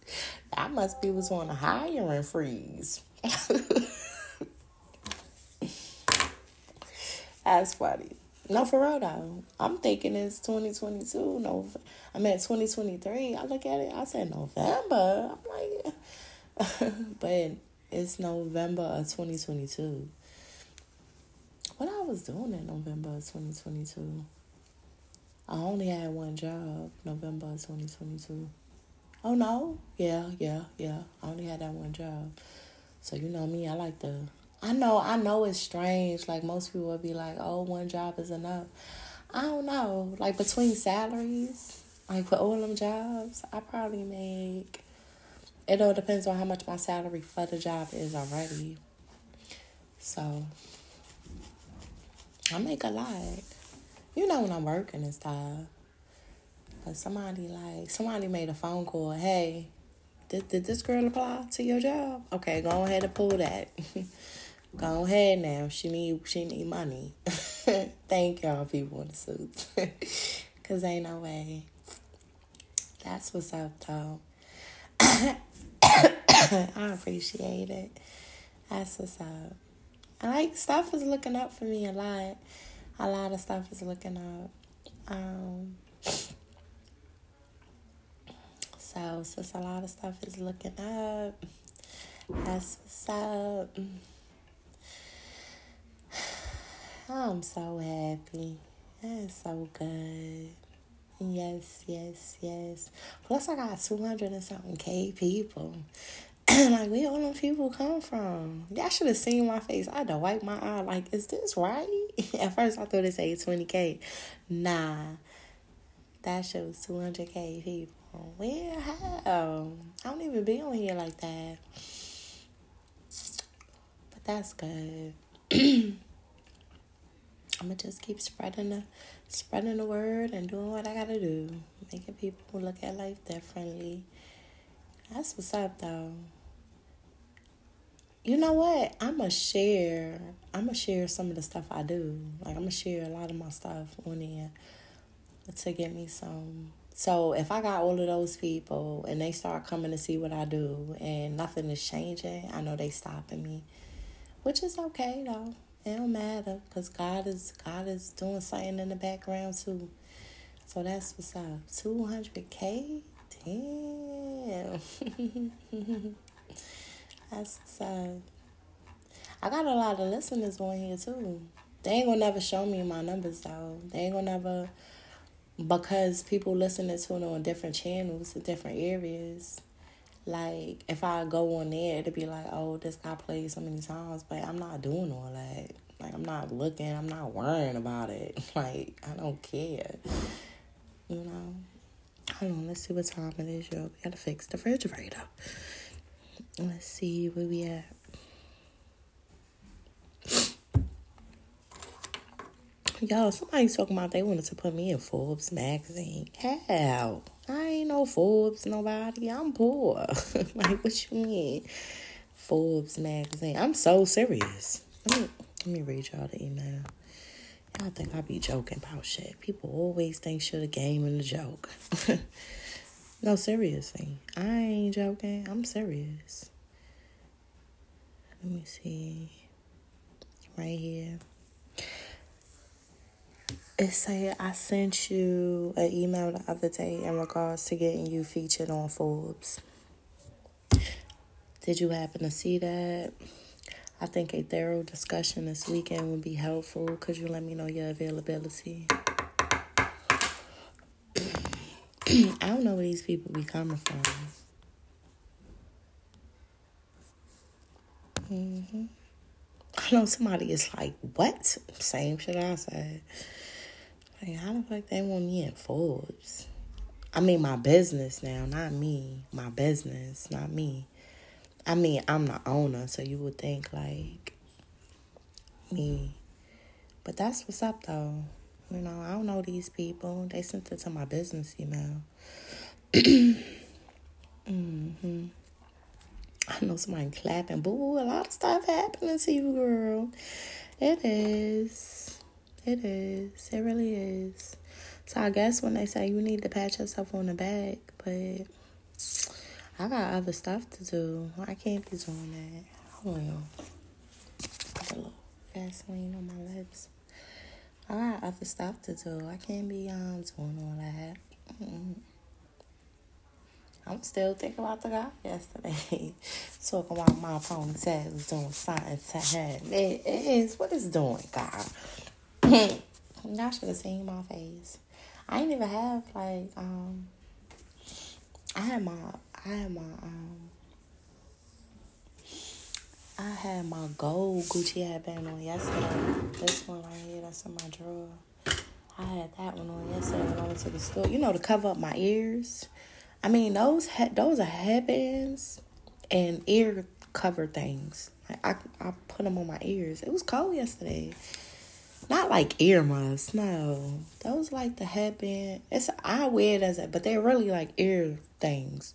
That must be what's on a hiring freeze. That's funny. No, for real though. I'm thinking it's 2022. No, I'm at 2023. I look at it. I said November. I'm like, but it's November of 2022 what I was doing in November of 2022. I only had one job, November of 2022. Oh no, yeah, yeah, yeah. I only had that one job. So you know me, I like the. I know, I know it's strange. Like most people would be like, "Oh, one job is enough." I don't know. Like between salaries, like for all them jobs, I probably make. It all depends on how much my salary for the job is already. So I make a lot. you know when I'm working and stuff. But somebody like somebody made a phone call. Hey, did, did this girl apply to your job? Okay, go ahead and pull that. go ahead now. She need she need money. Thank y'all people in the suits. Cause ain't no way. That's what's up though. I appreciate it. That's what's up. I like stuff is looking up for me a lot. A lot of stuff is looking up. Um so since a lot of stuff is looking up, that's what's up. I'm so happy. That's so good. Yes, yes, yes. Plus, I got 200 and something K people. like, where all them people come from? Y'all should have seen my face. I had to wipe my eye. Like, is this right? At first, I thought it said 20K. Nah. That shit was 200K people. Where? How? I don't even be on here like that. But that's good. I'm gonna just keep spreading the spreading the word and doing what I gotta do, making people look at life differently. That's what's up, though. You know what? I'm gonna share. I'm gonna share some of the stuff I do. Like I'm gonna share a lot of my stuff on there to get me some. So if I got all of those people and they start coming to see what I do and nothing is changing, I know they stopping me, which is okay though. It don't matter because God is God is doing something in the background too. So that's what's up. Two hundred k. Damn. that's what's. I got a lot of listeners on here too. They ain't gonna never show me my numbers though. They ain't gonna never because people listening to it on different channels different areas. Like if I go on there, it'd be like, oh, this guy played so many times, but I'm not doing all that. Like I'm not looking, I'm not worrying about it. Like I don't care. You know. Hold on, let's see what time it is. We gotta fix the refrigerator. Let's see where we at. Y'all, somebody's talking about they wanted to put me in Forbes magazine. How? I ain't no Forbes, nobody. I'm poor. like, what you mean? Forbes magazine. I'm so serious. Let me, let me read y'all the email. Y'all think I be joking about shit. People always think shit a game and a joke. no, seriously. I ain't joking. I'm serious. Let me see. Right here. It said I sent you an email the other day in regards to getting you featured on Forbes. Did you happen to see that? I think a thorough discussion this weekend would be helpful. Could you let me know your availability? I don't know where these people be coming from. hmm I know somebody is like, what? Same shit I said. Like, how the fuck they want me in Forbes? I mean, my business now, not me. My business, not me. I mean, I'm the owner, so you would think like me. But that's what's up, though. You know, I don't know these people. They sent it to my business email. hmm I know somebody clapping. Boo, a lot of stuff happening to you, girl. It is. It is. It really is. So I guess when they say you need to pat yourself on the back, but I got other stuff to do. I can't be doing that. Hold on. Put a little Vaseline on my lips. I got other stuff to do. I can't be um doing all that. Mm-mm. I'm still thinking about the guy yesterday. Talking about my ponytail was doing something to him. It is what it's doing, God. Y'all should have seen my face. I didn't even have like um I had my I had my um I had my gold Gucci headband on yesterday. This one right here, that's in my drawer. I had that one on yesterday when I went to the store. You know, to cover up my ears. I mean, those he- those are headbands and ear cover things. I I put them on my ears. It was cold yesterday. not like earmuffs. No, those like the headband. It's I wear it as a, but they're really like ear things.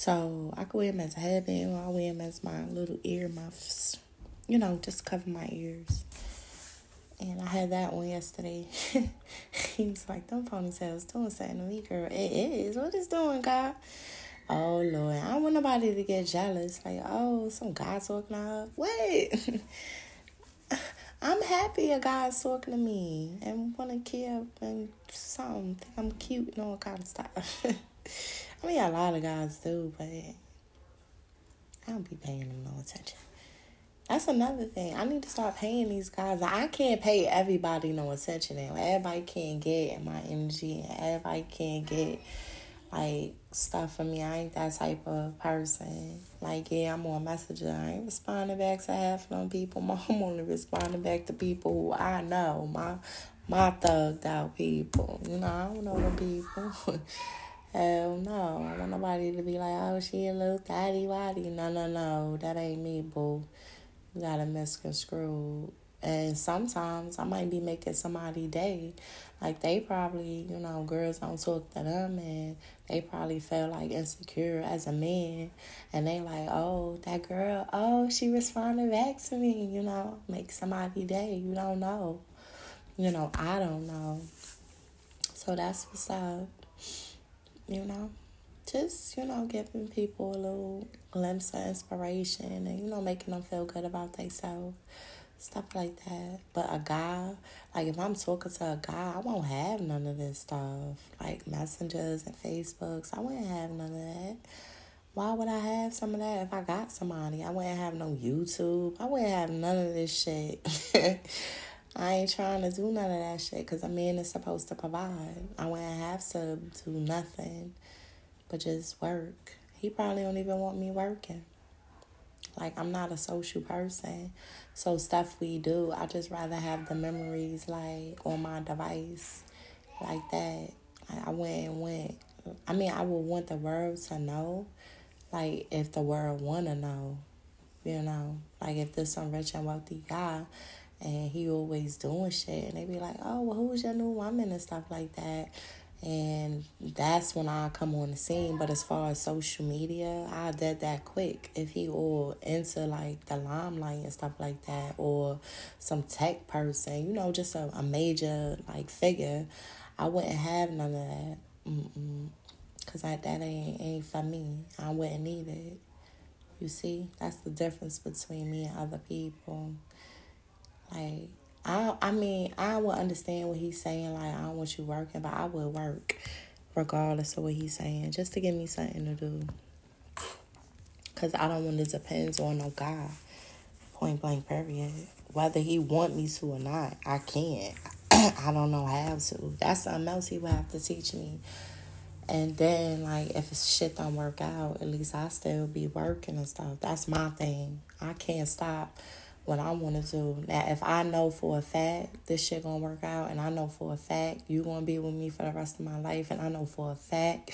So I could wear them as a headband, or I wear them as my little earmuffs. You know, just cover my ears. And I had that one yesterday. he was like, "Them ponytails doing something to me, girl. It is. What is doing, God?" Oh Lord, I don't want nobody to get jealous. Like, oh, some guy talking to her. Wait. I'm happy a guy's talking to me and want to care and something. I'm cute and all kind of stuff. I mean, a lot of guys do, but I don't be paying them no attention. That's another thing. I need to start paying these guys. I can't pay everybody no attention. And everybody can't get my energy. And everybody can't get like stuff from me. I ain't that type of person. Like, yeah, I'm on Messenger. I ain't responding back to half of people. I'm only responding back to people who I know. My my thugged out people. You know, I don't know them people. Hell no. I want nobody to be like, oh, she a little thotty waddy. No, no, no. That ain't me, boo. You gotta misconstrue. And screw. And sometimes I might be making somebody day. Like they probably, you know, girls don't talk to them and they probably feel like insecure as a man and they like, oh, that girl, oh, she responded back to me, you know, make somebody day. You don't know. You know, I don't know. So that's what's up. You know? Just, you know, giving people a little glimpse of inspiration and, you know, making them feel good about themselves stuff like that. But a guy, like if I'm talking to a guy, I won't have none of this stuff. Like messengers and Facebooks, I wouldn't have none of that. Why would I have some of that if I got somebody? I wouldn't have no YouTube. I wouldn't have none of this shit. I ain't trying to do none of that shit because a man is supposed to provide. I wouldn't have to do nothing but just work. He probably don't even want me working. Like I'm not a social person. So stuff we do, I just rather have the memories like on my device like that. I went and went. I mean, I would want the world to know, like if the world wanna know, you know, like if there's some rich and wealthy guy and he always doing shit and they be like, oh, well, who's your new woman and stuff like that and that's when I come on the scene. But as far as social media, I did that quick. If he all into like the limelight and stuff like that, or some tech person, you know, just a, a major like figure, I wouldn't have none of that. Mm-mm. Cause I, that ain't ain't for me. I wouldn't need it. You see, that's the difference between me and other people. Like I I mean, I would understand what he's saying, like I don't want you working, but I would work regardless of what he's saying, just to give me something to do. Cause I don't want to depend on no guy. Point blank period. Whether he want me to or not, I can't. I don't know how to. That's something else he would have to teach me. And then, like, if shit don't work out, at least I still be working and stuff. That's my thing. I can't stop what I want to do. Now, if I know for a fact this shit gonna work out, and I know for a fact you gonna be with me for the rest of my life, and I know for a fact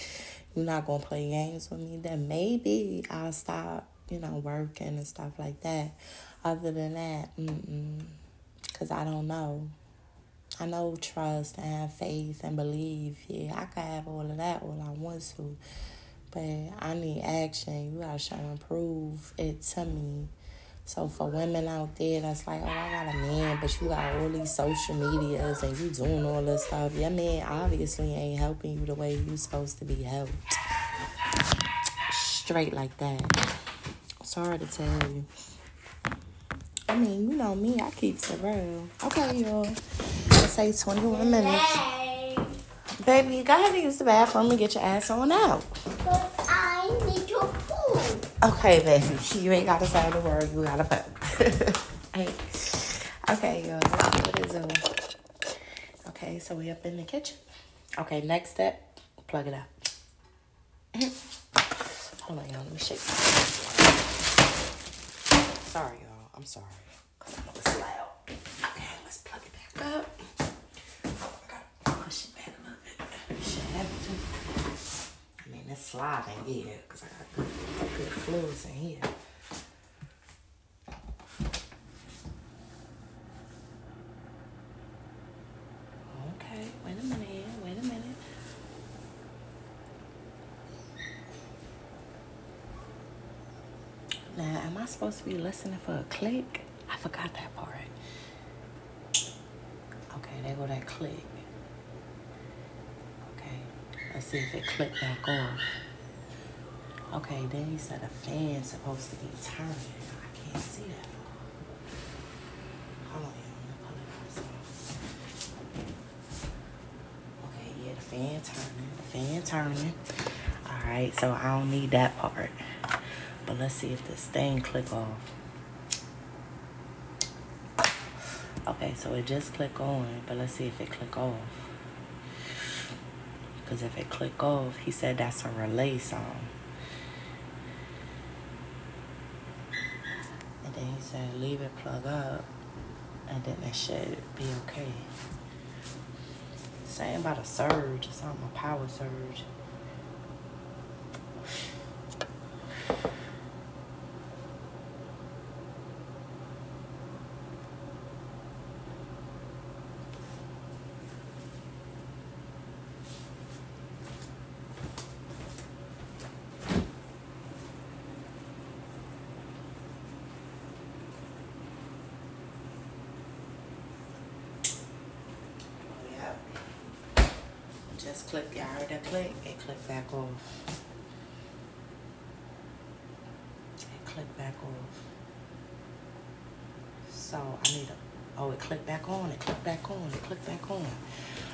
you're not gonna play games with me, then maybe I'll stop, you know, working and stuff like that. Other than that, because I don't know. I know trust and have faith and believe. Yeah, I can have all of that all I want to. But I need action. You gotta show and prove it to me so for women out there that's like, oh, I got a man, but you got all these social medias and you doing all this stuff. Your man obviously ain't helping you the way you supposed to be helped. Straight like that. Sorry to tell you. I mean, you know me, I keep it real. Okay, y'all. Let's say 21 minutes. Baby, you go ahead and use the bathroom and get your ass on out. But I need your food. Okay, baby. You ain't gotta say the word. You gotta put. hey. Okay, y'all. What is it? Okay, so we up in the kitchen. Okay, next step, plug it up. Hold on, y'all. Let me shake. Sorry, y'all. I'm sorry. Cause I know it's loud. Okay, let's plug it back up. It's sliding, yeah, because I got good floors in here. Okay, wait a minute, wait a minute. Now, am I supposed to be listening for a click? I forgot that part. Okay, there go that click. Let's see if it clicked back off. Okay, then he said a fan's supposed to be turning. I can't see that. Hold on, pull it. Okay, yeah, the fan turning. The fan turning. All right, so I don't need that part. But let's see if this thing click off. Okay, so it just click on, but let's see if it click off. Because if it click off, he said that's a relay song. And then he said leave it plug up, and then it should be okay. Saying about a surge or something, a power surge. Yep. Just click, y'all heard that click? Back off. Clicked back off. So I need a, oh, it clicked back on, it clicked back on, it clicked back on.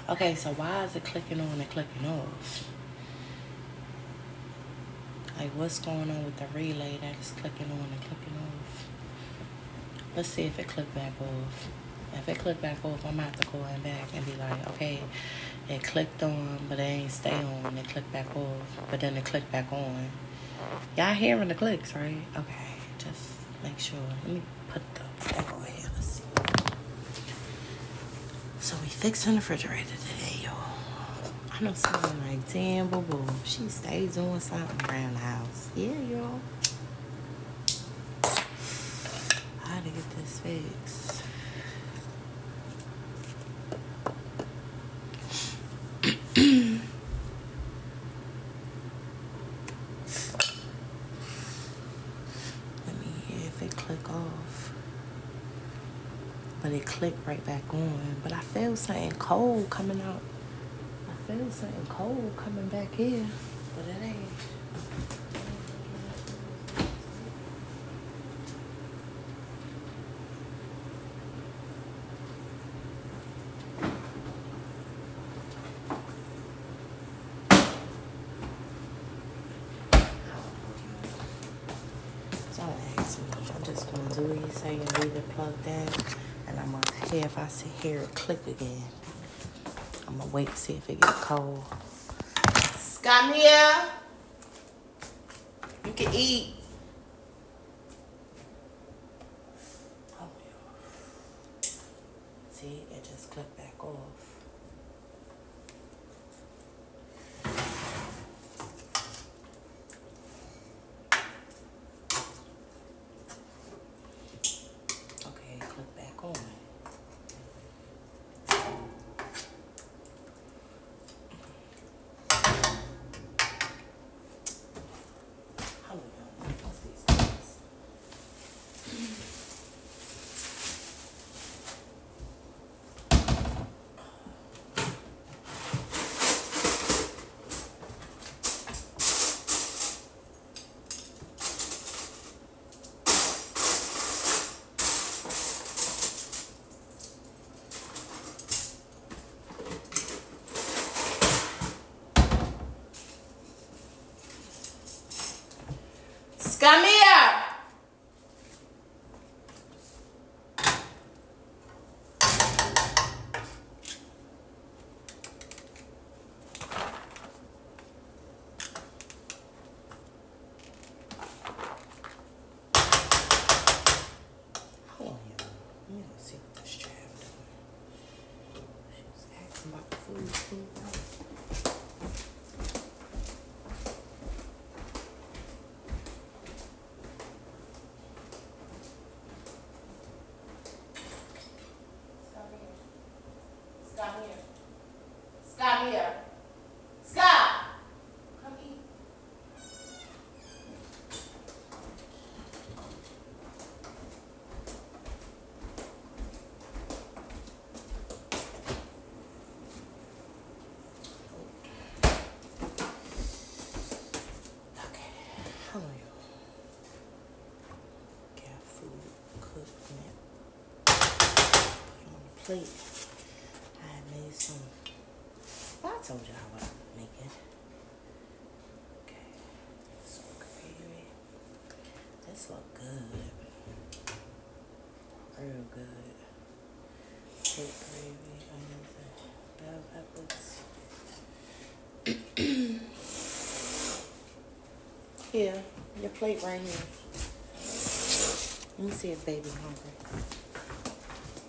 Okay, so why is it clicking on and clicking off? Like what's going on with the relay that is clicking on and clicking off? Let's see if it clicked back off. If it clicked back off, I'm gonna have to go in back and be like, okay, it clicked on, but it ain't stay on. It clicked back off, but then it clicked back on. Y'all hearing the clicks, right? Okay, just make sure. Let me put the back over here. Let's see. So we fixing the refrigerator today, y'all. I know someone like, damn, boo boo. She stays doing something around the house. Yeah, y'all. I had to get this fixed. Let me hear if it click off. But it clicked right back on. But I feel something cold coming out. I feel something cold coming back here. But it ain't. What you leave it plugged in. And I'm gonna see if I see hear it click again. I'm gonna wait to see if it get cold. Here. You can eat. Oh, yeah. See, it just clicked back off. Okay, click back on. Hold on, what's these things? Come here. Hold on, y'all. Let me go see what this child doing. She's asking about the food. food. Scott here. Scott here. Scott! Come eat. Plate. I made some. Well, I told you I would make it. Okay. So gravy. This look good. Real good. Cake gravy, onions, and bell peppers. Here, your plate right here. Let me see if baby hungry.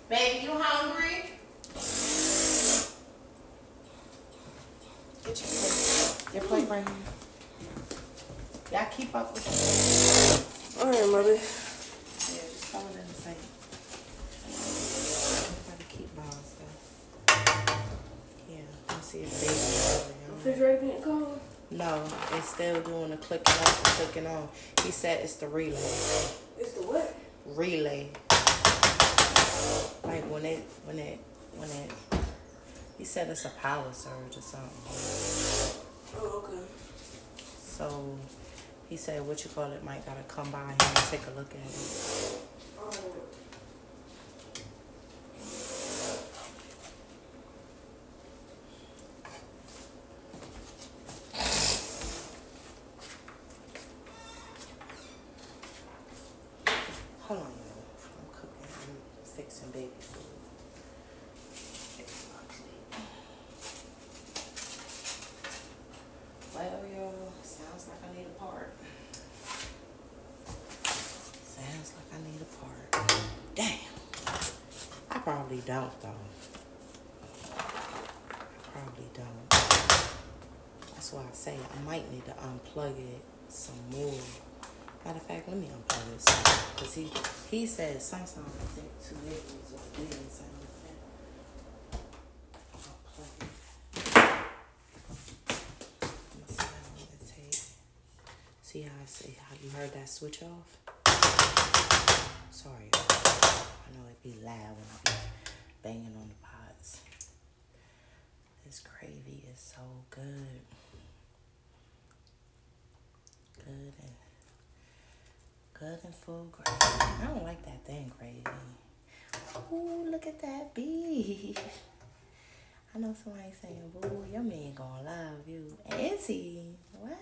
Baby, you hungry? Get your plate. Your plate right here. Y'all keep up with it. All right, mother. Yeah, just throw it in the sink. Gotta keep balls though. Yeah, me see if baby hungry. Refrigerator. No, it's still doing the clicking off and clicking on. He said it's the relay. It's the what? Relay. When it, when it, when it, he said it's a power surge or something. Oh, okay. So he said what you call it might gotta come by here and take a look at it. All right. Hold on, y'all. I'm cooking. I'm fixing baby food. Fix my plate. Well, y'all, sounds like I need a part. Sounds like I need a part. Damn. I probably don't, though. I probably don't. That's why I say I might need to unplug it some more. Matter of fact, let me unplug this because he he I see how I say you heard that switch off? Sorry, I know it be loud when I be banging on the pots. This gravy is so good. Good and gravy. I don't like that thing gravy. Ooh, look at that beef. I know somebody saying, "Boo, your man gonna love you." Is he? What?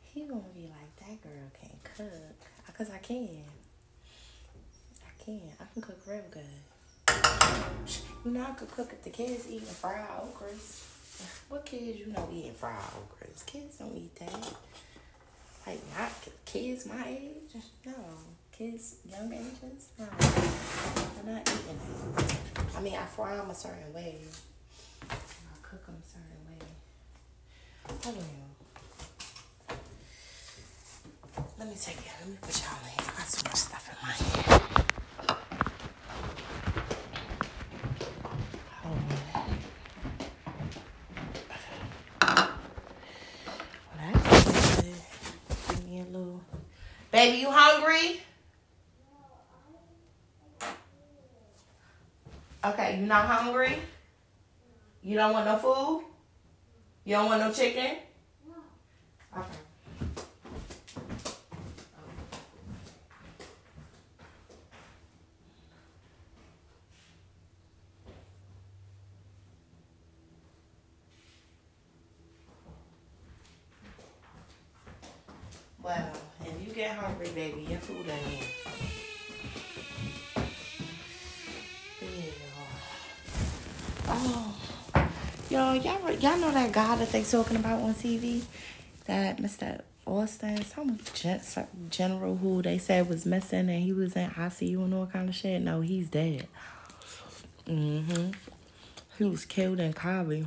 He gonna be like that girl can't cook, cause I can. I can. I can cook real good. You know I could cook if the kids eating fried okras. What kids you know eating fried okras? Kids don't eat that. Like not kids my age. No. Kids young ages. No. They're not eating. I mean I fry them a certain way. I cook them a certain way. Let me take it. Let me put y'all in. I got so much stuff in my hand. Hold on. Well, that's good. Give me a little. Baby, you hungry? Okay, you not hungry? You don't want no food? You don't want no chicken? Know that guy that they talking about on TV? That Mr. Austin, some, gen- some general who they said was missing and he was in ICU and all kind of shit. No, he's dead. Mm-hmm. He was killed in Cali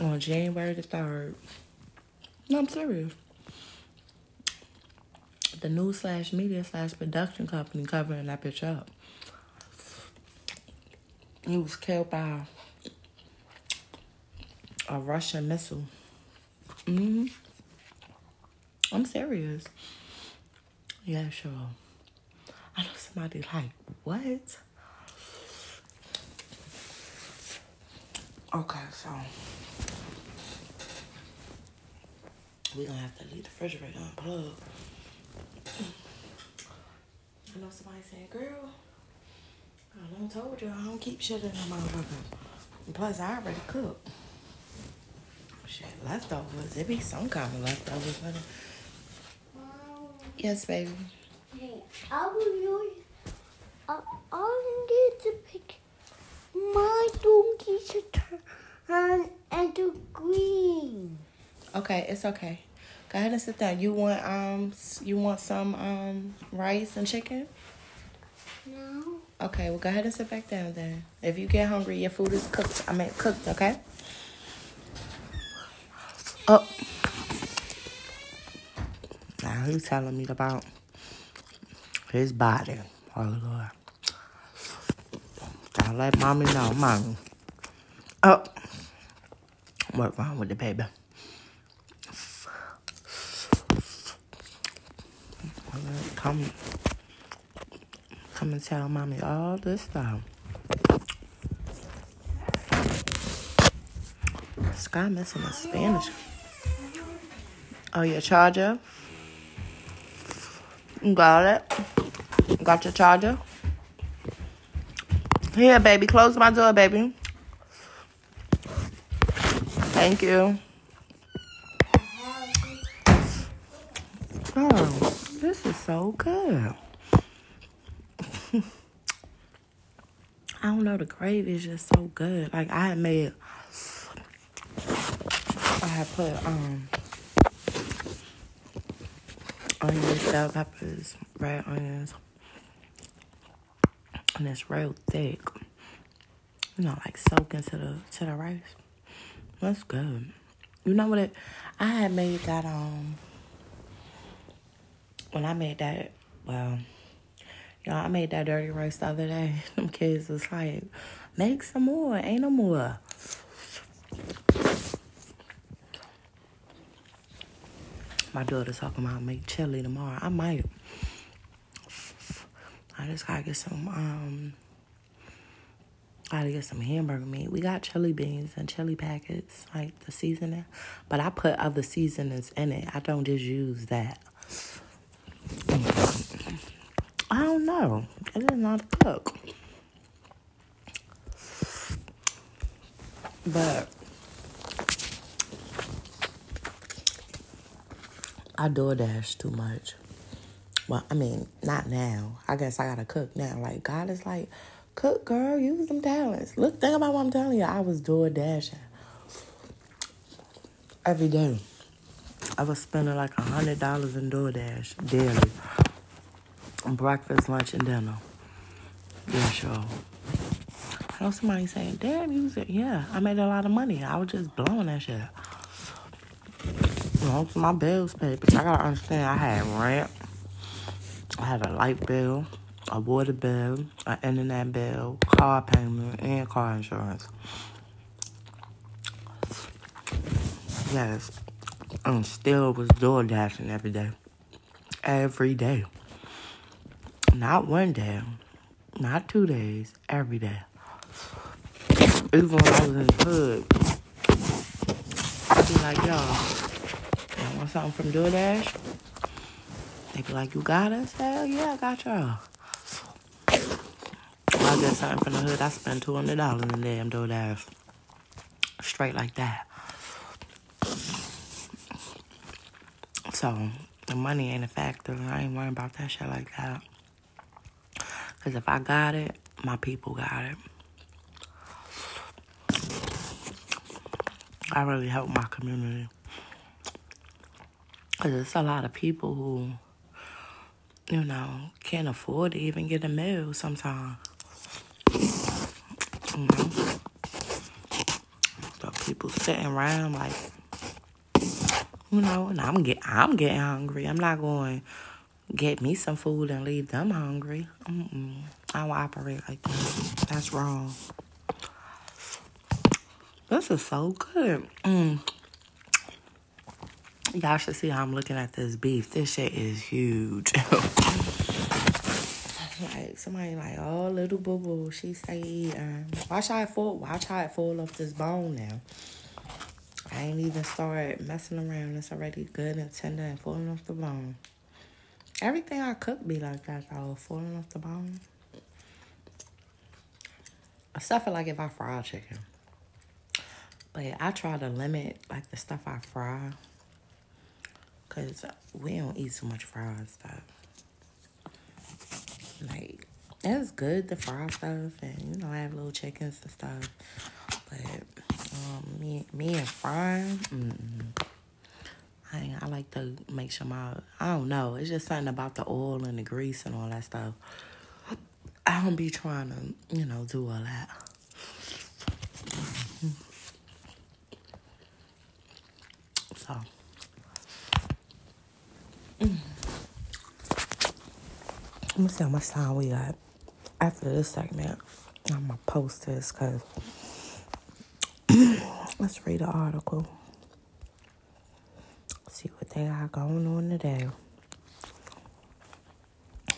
on January the 3rd. No, I'm serious the news slash media slash production company covering that bitch up. He was killed by a Russian missile. hmm I'm serious. Yeah, sure. I know somebody like, what? Okay, so we're gonna have to leave the refrigerator unplugged. I know somebody saying, girl, I told you I don't keep shit in the motherfucker. Plus, I already cooked. Shit, leftovers. It be some kind of leftovers, but yes, baby. I will use. I, I need to pick my donkey to turn and do green. Okay, it's okay. Go ahead and sit down. You want um, you want some um rice and chicken? No. Okay, well go ahead and sit back down then. If you get hungry, your food is cooked. I mean cooked, okay? Oh. Now he's telling me about his body. Oh Lord. Gotta let mommy know, mommy. Oh. What's wrong with the baby? Come Come and tell mommy all this stuff. Sky missing a Spanish. Oh, your charger? Got it. Got your charger? Here, baby. Close my door, baby. Thank you. Oh, this is so good. I don't know, the gravy is just so good. Like I had made I had put um onions, bell peppers, red onions. And it's real thick. You know, like soak into the to the rice. That's good. You know what it I had made that um when I made that well know, I made that dirty rice the other day. Them kids was like, make some more. Ain't no more. My daughter's talking about make chili tomorrow. I might. I just gotta get some um I gotta get some hamburger meat. We got chili beans and chili packets, like the seasoning. But I put other seasonings in it. I don't just use that. I don't know. I how to cook. But I DoorDash too much. Well, I mean, not now. I guess I gotta cook now. Like God is like, cook, girl, use them talents. Look, think about what I'm telling you. I was DoorDashing every day. I was spending like a hundred dollars in DoorDash daily. Breakfast, lunch, and dinner. Yeah, sure. I know somebody saying, damn, you was. Yeah, I made a lot of money. I was just blowing that shit. You know, my bills paid, but I gotta understand I had rent. I had a light bill, a water bill, an internet bill, car payment, and car insurance. Yes. And still was door dashing every day. Every day. Not one day, not two days, every day. Even when I was in the hood, I'd be like, y'all, something from DoorDash? They be like, you got us? Hell yeah, I got y'all. I get something from the hood, I spend $200 in damn DoorDash. Straight like that. So, the money ain't a factor. I ain't worrying about that shit like that. Because if I got it, my people got it. I really help my community. Because there's a lot of people who, you know, can't afford to even get a meal sometimes. You know? So people sitting around like, you know, and I'm get I'm getting hungry. I'm not going get me some food and leave them hungry. Mm-mm. I don't operate like that. That's wrong. This is so good. Mm. Y'all should see how I'm looking at this beef. This shit is huge. like somebody like, oh little boo boo, she say, um, watch how fall, watch how fall off this bone now. I ain't even started messing around. It's already good and tender and falling off the bone. Everything I cook be like that though, falling off the bone. Stuff it like if I fry chicken. But I try to limit like the stuff I fry. Cause we don't eat so much fried stuff. Like it's good to fry stuff and you know I have little chickens and stuff. But um, me, me and mm-mm. I, I like to make sure my I don't know. It's just something about the oil and the grease and all that stuff. I don't be trying to, you know, do all that. Mm. let me see how much time we got after this segment. I'm gonna post this because let's read the article. See what they got going on today.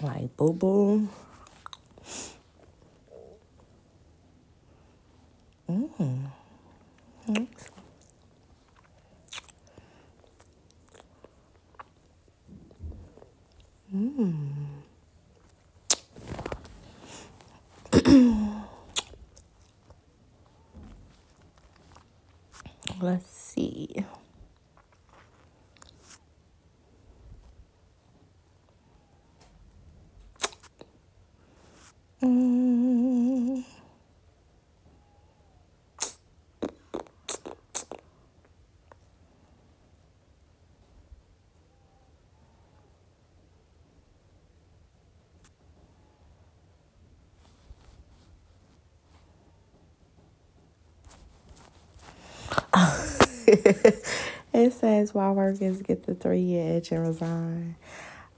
Like boo boo. Mm. Mm. Let's see. Mm. it says why workers get the three year itch and resign.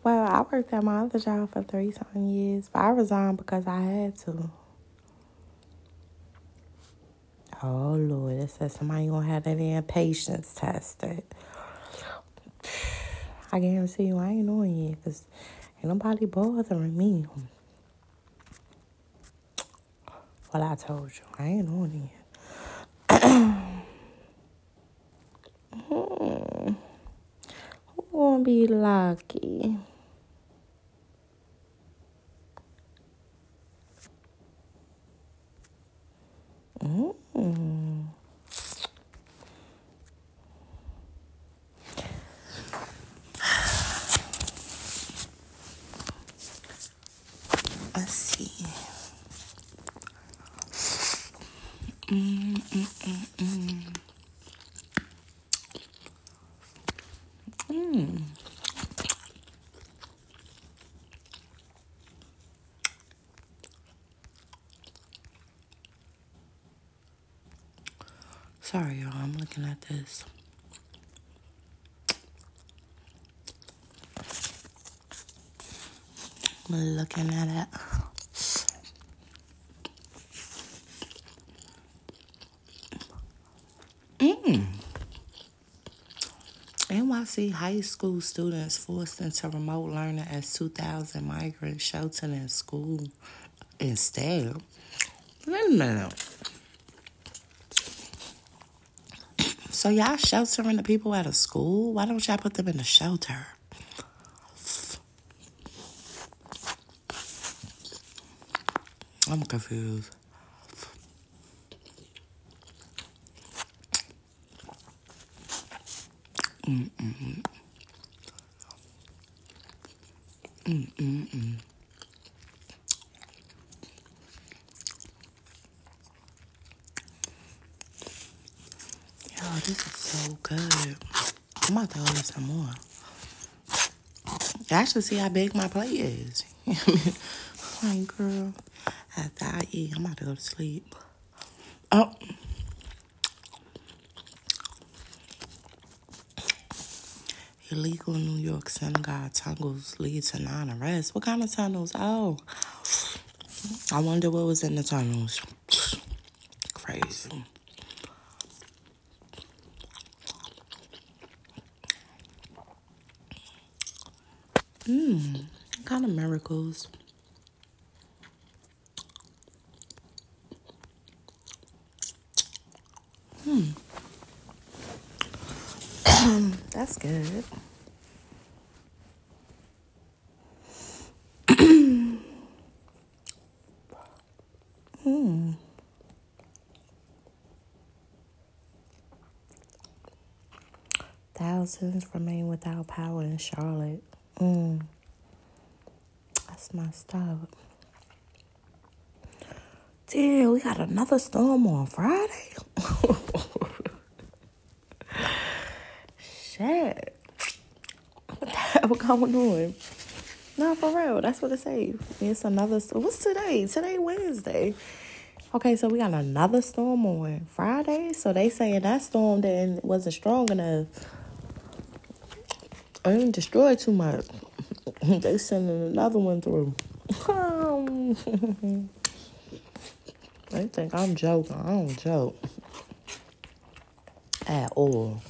Well, I worked at my other job for three something years, but I resigned because I had to. Oh Lord, it says somebody gonna have that impatience tested. I guarantee you I ain't doing it because ain't nobody bothering me. Well, I told you, I ain't doing it. Hmm. Who gonna be lucky? Mm. Let's see. Mm, mm, mm, mm. Mm. Sorry, y'all. I'm looking at this. I'm looking at it. Mm. NYC high school students forced into remote learning as 2,000 migrants sheltered in school instead. Wait a minute. So y'all sheltering the people out of school? Why don't y'all put them in a shelter? I'm confused. Mm-mm. Mm-mm-mm. Yo, this is so good. I'm about to order some more. Y'all should see how big my plate is. like, girl, after I eat, I'm about to go to sleep. Oh. Illegal New York synagogue tunnels lead to nine arrests. What kind of tunnels? Oh, I wonder what was in the tunnels. Hmm. Um, that's good. hmm. Thousands remain without power in Charlotte. Mm. Messed up. Damn, we got another storm on Friday. Shit. What the hell going on? No, for real. That's what it say. It's another. What's today? Today Wednesday. Okay, so we got another storm on Friday. So they saying that storm then wasn't strong enough. I didn't destroy too much. they sending another one through. they think I'm joking. I don't joke at all.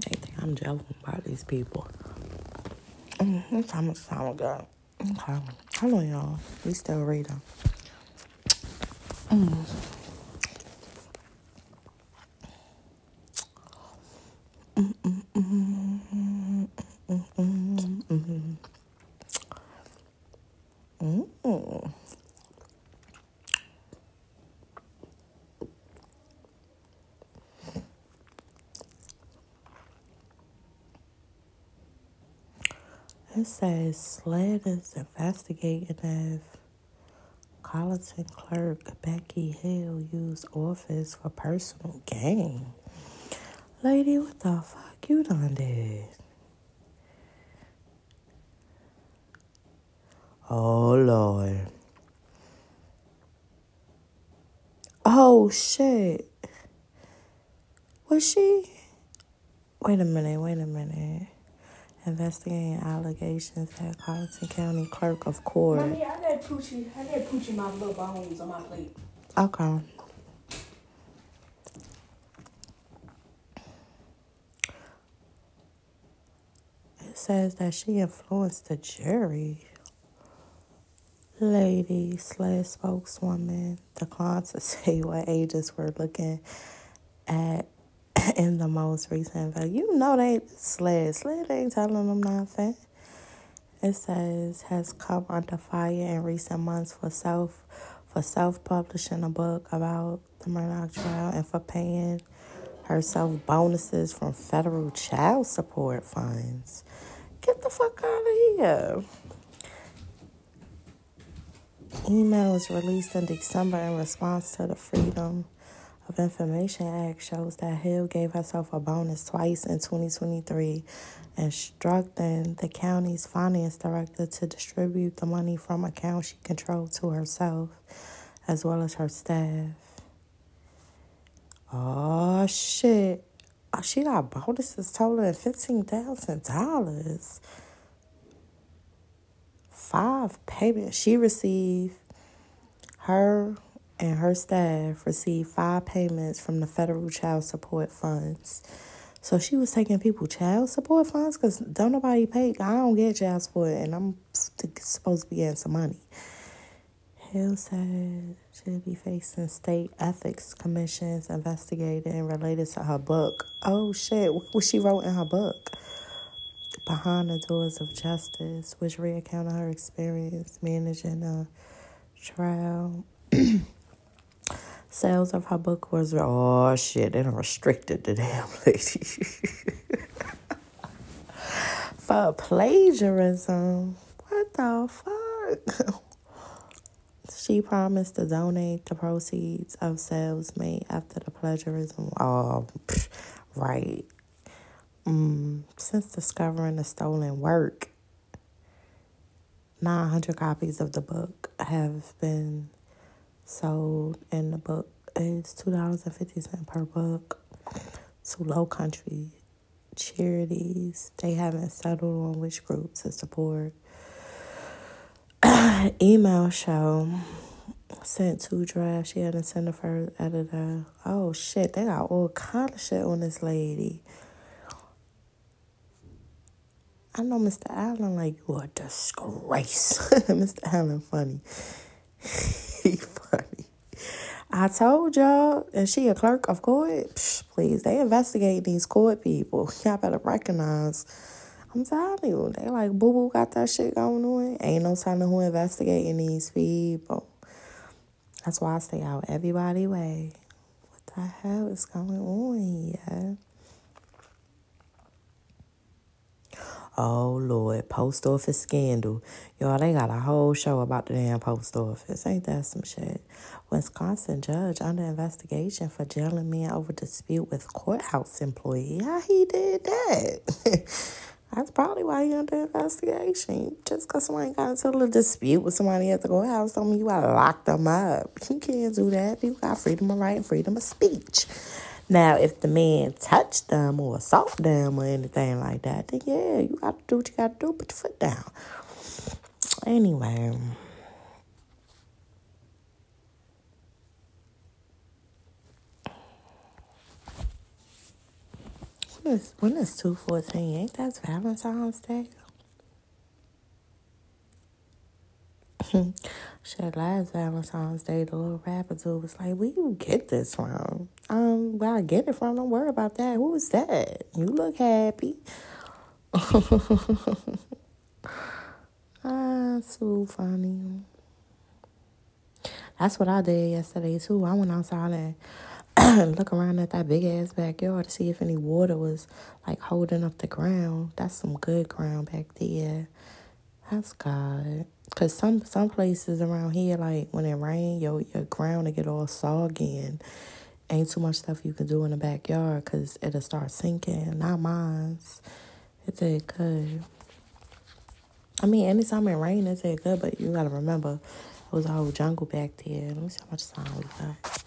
They think I'm joking about these people. Mm, what time is time ago? Okay. Hold on, y'all. We still reading. Mm, mm, mm, mm, mm, mm, mm. Mm. It says is investigating if Colleton clerk Becky Hill used office for personal gain. Lady, what the fuck you done did? Oh Lord. Oh shit. Was she? Wait a minute, wait a minute. Investigating allegations that Colleton County Clerk of Court. Mommy, I got Poochie. I got Poochie my little bones on my plate. Okay. It says that she influenced the jury. Lady slash spokeswoman declined to say what agents were looking at in the most recent video. You know they SLED. SLED ain't telling them nothing. It says has come under fire in recent months for self for self publishing a book about the Murdaugh trial and for paying herself bonuses from federal child support funds. Get the fuck out of here. Emails released in December in response to the Freedom of Information Act shows that Hill gave herself a bonus twice in 2023, instructing the county's finance director to distribute the money from accounts she controlled to herself as well as her staff. Oh shit. She got bonuses totaling $15,000. Five payments. She received her and her staff received five payments from the federal child support funds. So she was taking people child support funds because don't nobody pay. I don't get child support, and I'm supposed to be getting some money. Hill said she'll be facing state ethics commissions investigating related to her book. Oh shit! What she wrote in her book? Behind the Doors of Justice, which recounted her experience managing a trial. Sales of her book was oh shit, they done restricted the damn lady for plagiarism. What the fuck? she promised to donate the proceeds of sales made after the plagiarism. Oh, pff, right. Mm, since discovering the stolen work, 900 copies of the book have been sold, and the book is $2.50 per book to Low Country charities. They haven't settled on which group to support. Email show sent two drafts. She had to send the first editor. Oh shit, they got all kind of shit on this lady. I know Mr. Allen like you a disgrace. Mr. Allen funny. I told y'all, and she a clerk of court. Psh, please, they investigate these court people. Y'all better recognize. I'm telling you, they like boo boo got that shit going on. Ain't no telling who investigating these people. That's why I stay out everybody way. What the hell is going on here? Oh Lord, post office scandal. Y'all, they got a whole show about the damn post office. Ain't that some shit? Wisconsin judge under investigation for jailing man over dispute with courthouse employee. How he did that? That's probably why he under investigation. Just because somebody got into a little dispute with somebody at the courthouse don't mean you gotta lock them up. You can't do that. People got freedom of right and freedom of speech. Now, if the man touched them or assault them or anything like that, then yeah, you gotta do what you gotta do. Put your foot down. Anyway. Is, when is 214? Ain't that Valentine's Day? Shit, last Valentine's Day, the little rapper dude was like, Where you get this from? Um, where I get it from, don't worry about that. Who is that? You look happy. ah, so funny. That's what I did yesterday too. I went outside and look around at that big ass backyard to see if any water was like holding up the ground. That's some good ground back there. That's God. Cause some some places around here, like when it rain, your your ground will get all soggy and ain't too much stuff you can do in the backyard because it'll start sinking. Not mine's. It did good. I mean, anytime it rain, it did good, but you gotta remember, it was a whole jungle back there. Let me see how much time we got.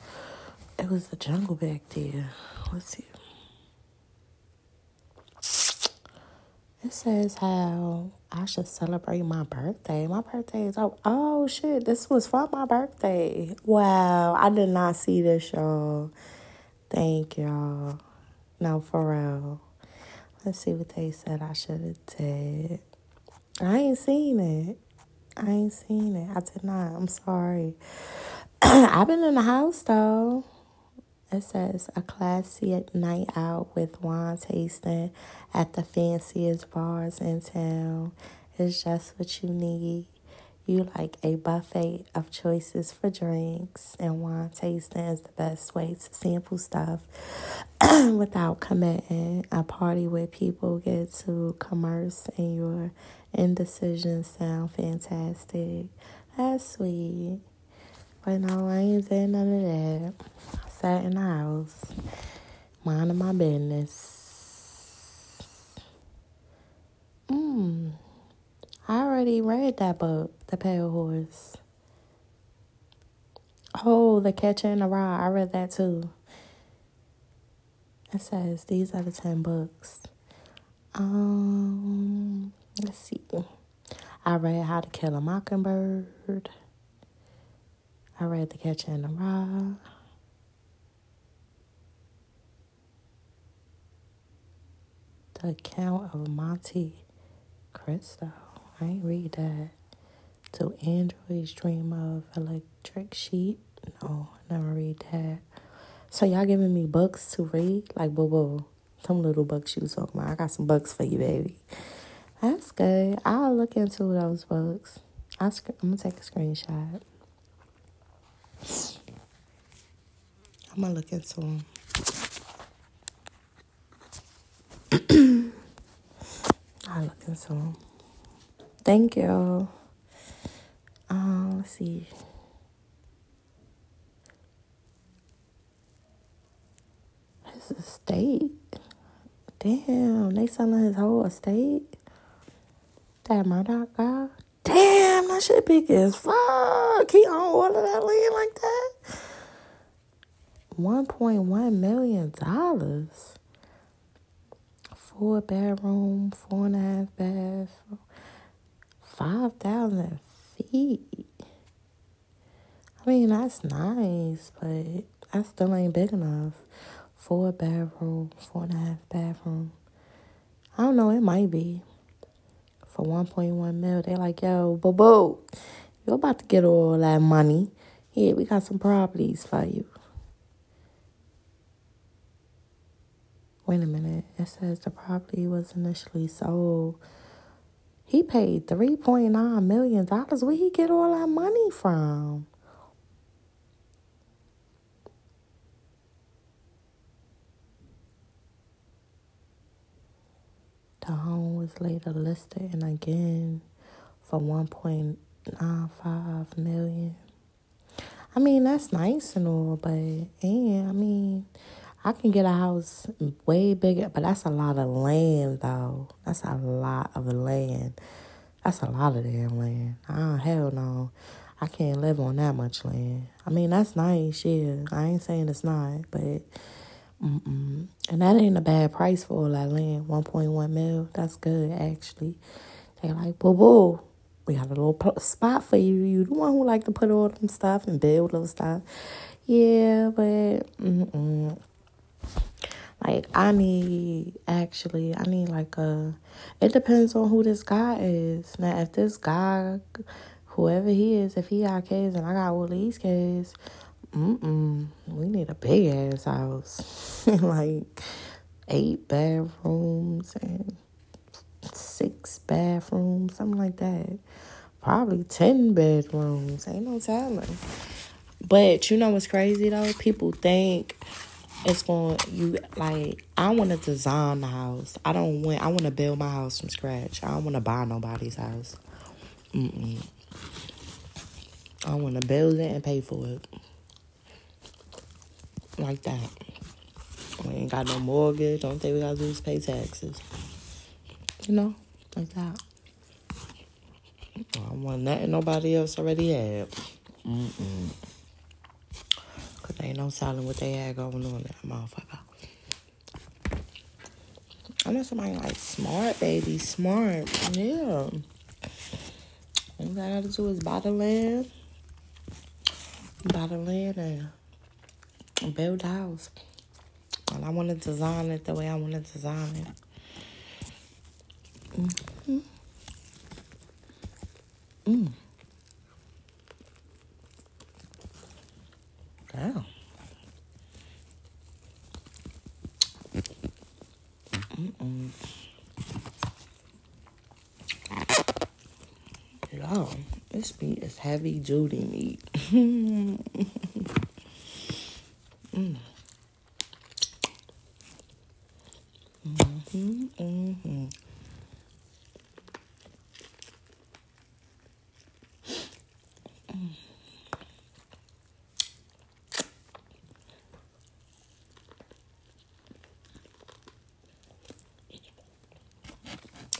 It was the jungle back there. Let's see. It says how I should celebrate my birthday. My birthday is oh oh shit, this was for my birthday. Wow, I did not see this, y'all. Thank y'all. No, for real. Let's see what they said I should have did. I ain't seen it. I ain't seen it. I did not. I'm sorry. I've been in the house though. It says a classy night out with wine tasting at the fanciest bars in town is just what you need. You like a buffet of choices for drinks, and wine tasting is the best way to sample stuff without committing. A party where people get to commerce and your indecision sound fantastic. That's sweet. But no, I ain't saying none of that. Sat in the house, minding my business. Mm. I already read that book, The Pale Horse. Oh, The Catcher in the Rye. I read that too. It says these are the ten books. Um, let's see. I read How to Kill a Mockingbird. I read The Catcher in the Rye. The of Monte Cristo. I ain't read that. Do androids dream of electric sheep? No, never read that. So y'all giving me books to read? Like boo boo. Some little books you talking about. I got some books for you, baby. That's good. I'll look into those books. Sc- I'm gonna take a screenshot. I'm gonna look into them. Them. Thank you. Um, let's see. His estate. Damn, they selling his whole estate. That Murdaugh guy. Damn, that shit big as fuck. He own all of that land like that. One point one million dollars. Four bedroom, four and a half bath, five thousand feet. I mean that's nice, but that still ain't big enough. Four bedroom, four and a half bathroom. I don't know, it might be. For one point one mil. They like, yo, boo boo, you're about to get all that money. Here, we got some properties for you. Wait a minute. It says the property was initially sold. He paid three point nine million dollars. Where he get all that money from? The home was later listed and again for 1.95 million. I mean, that's nice and all, but and I mean, I can get a house way bigger, but that's a lot of land though. That's a lot of land. That's a lot of damn land. Oh hell no. I can't live on that much land. I mean, that's nice, yeah. I ain't saying it's not, but mm-mm. And that ain't a bad price for all that land. 1.1 mil. That's good, actually. They like, boo boo, we got a little spot for you. You the one who like to put all them stuff and build little stuff. Yeah, but mm-mm. Like I need actually I need like a it depends on who this guy is. Now if this guy whoever he is, if he got kids and I got all these kids, mm we need a big ass house. like eight bedrooms and six bathrooms, something like that. Probably ten bedrooms. Ain't no telling. But you know what's crazy though? People think it's going to, you like I want to design the house. I don't want I want to build my house from scratch. I don't want to buy nobody's house. Mm-mm. I want to build it and pay for it. Like that. We ain't got no mortgage. Don't think we gotta do is pay taxes. You know, like that. I don't want nothing nobody else already had. Mm-mm. Cause ain't no telling what they had going on in that motherfucker. I know somebody like smart, baby, smart. Yeah. All I gotta do is buy the land, buy the land, and build a house. And I want to design it the way I want to design it. Mm-hmm. Mm. Damn. Mm-mm. Yo, this meat is heavy duty meat. mm. Mm-hmm, mm-hmm.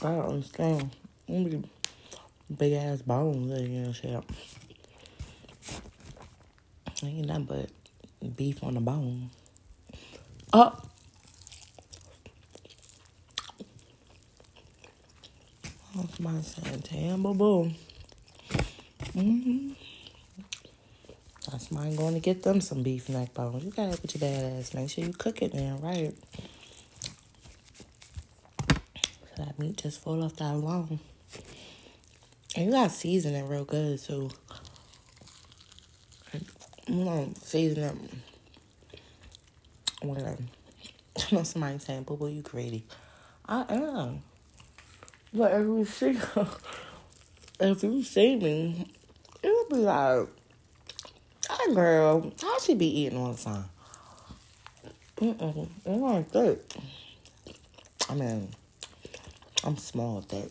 I don't understand. Them Big ass bones and shit. Ain't nothing but beef on the bone. Oh. Somebody saying, damn, boo boo. Mm-hmm. That's mine going to get them some beef neck bones. You gotta put your bad ass. Make sure you cook it then, right? So that meat just fall off that bone. And you gotta season it real good too. You know, season it. Whatever. Um, I know somebody saying, "Boo boo, you greedy." I am. But if you see, if you see me, it'll be like, "That girl, how she be eating all the time?" Mm-mm. It ain't. I mean, I'm small, thick.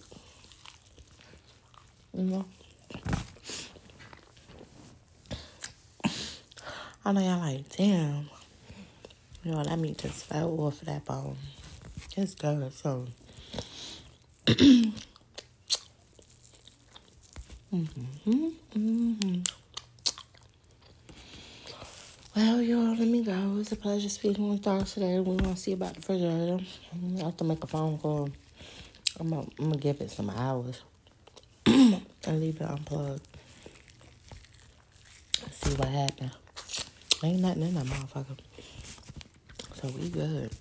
You know? I know y'all like, damn. You know, that meat just fell off of that bone. It's good, so. mm-hmm. Well, y'all, let me go. It was a pleasure speaking with y'all today. We want to see about the refrigerator. I have to make a phone call. I'm gonna, I'm gonna give it some hours and leave it unplugged. See what happens. Ain't nothing in that motherfucker. So we good.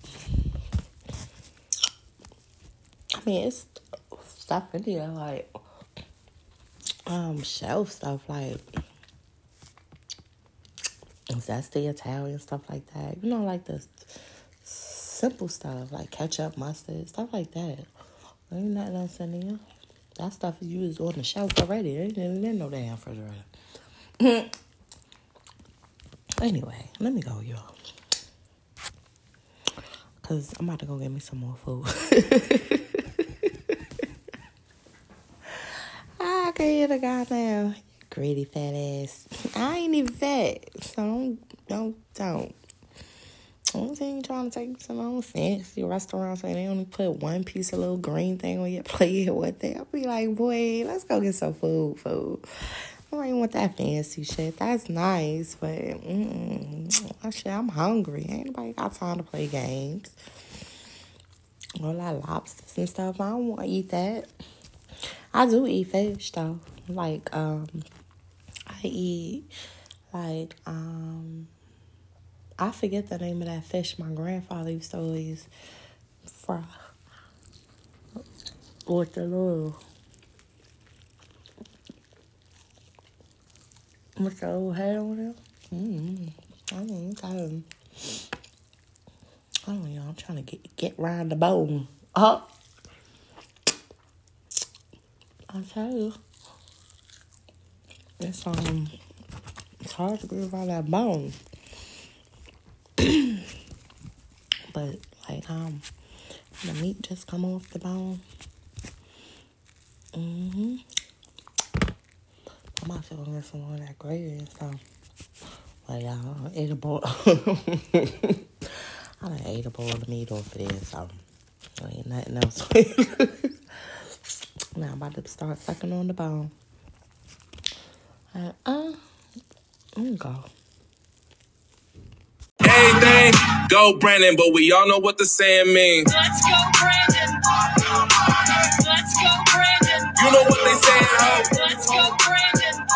I mean, it's stuff in here like um shelf stuff like zesty Italian stuff like that. You know, like the simple stuff like ketchup, mustard, stuff like that. Ain't nothing else. That stuff you was on the shelf already. Ain't in no damn refrigerator. anyway, let me go, y'all. Cause I'm about to go get me some more food. I can hear the goddamn greedy fat ass. I ain't even fat, so don't don't don't. Only thing you trying to take some fancy restaurants and they only put one piece of little green thing on your plate or what they I'll be like, boy, let's go get some food, food. I don't even want that fancy shit. That's nice, but mm, shit, I'm hungry. Ain't nobody got time to play games. All that lobsters and stuff. I don't want to eat that. I do eat fish though. Like um, I eat like um. I forget the name of that fish my grandfather used to always fry with the little with the little head on it. Mm, I mean, I, I don't know. I'm trying to get get round the bone. Uh, I tell you, it's um, it's hard to get around that bone. but like um, the meat just come off the bone. Mm-hmm. I might feel get some of that gravy and stuff. But y'all, ate a bowl. I done ate a bowl of meat off of there, so there ain't nothing else. now I'm about to start sucking on the bone. Uh, uh, let me go. Anything, go Brandon, but we all know what the saying means. Let's go, Brandon. Let's go, Brandon. You know what they saying, ho? Let's go, Brandon.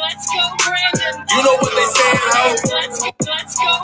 Let's go, Brandon. You know what they saying, ho? Let's go,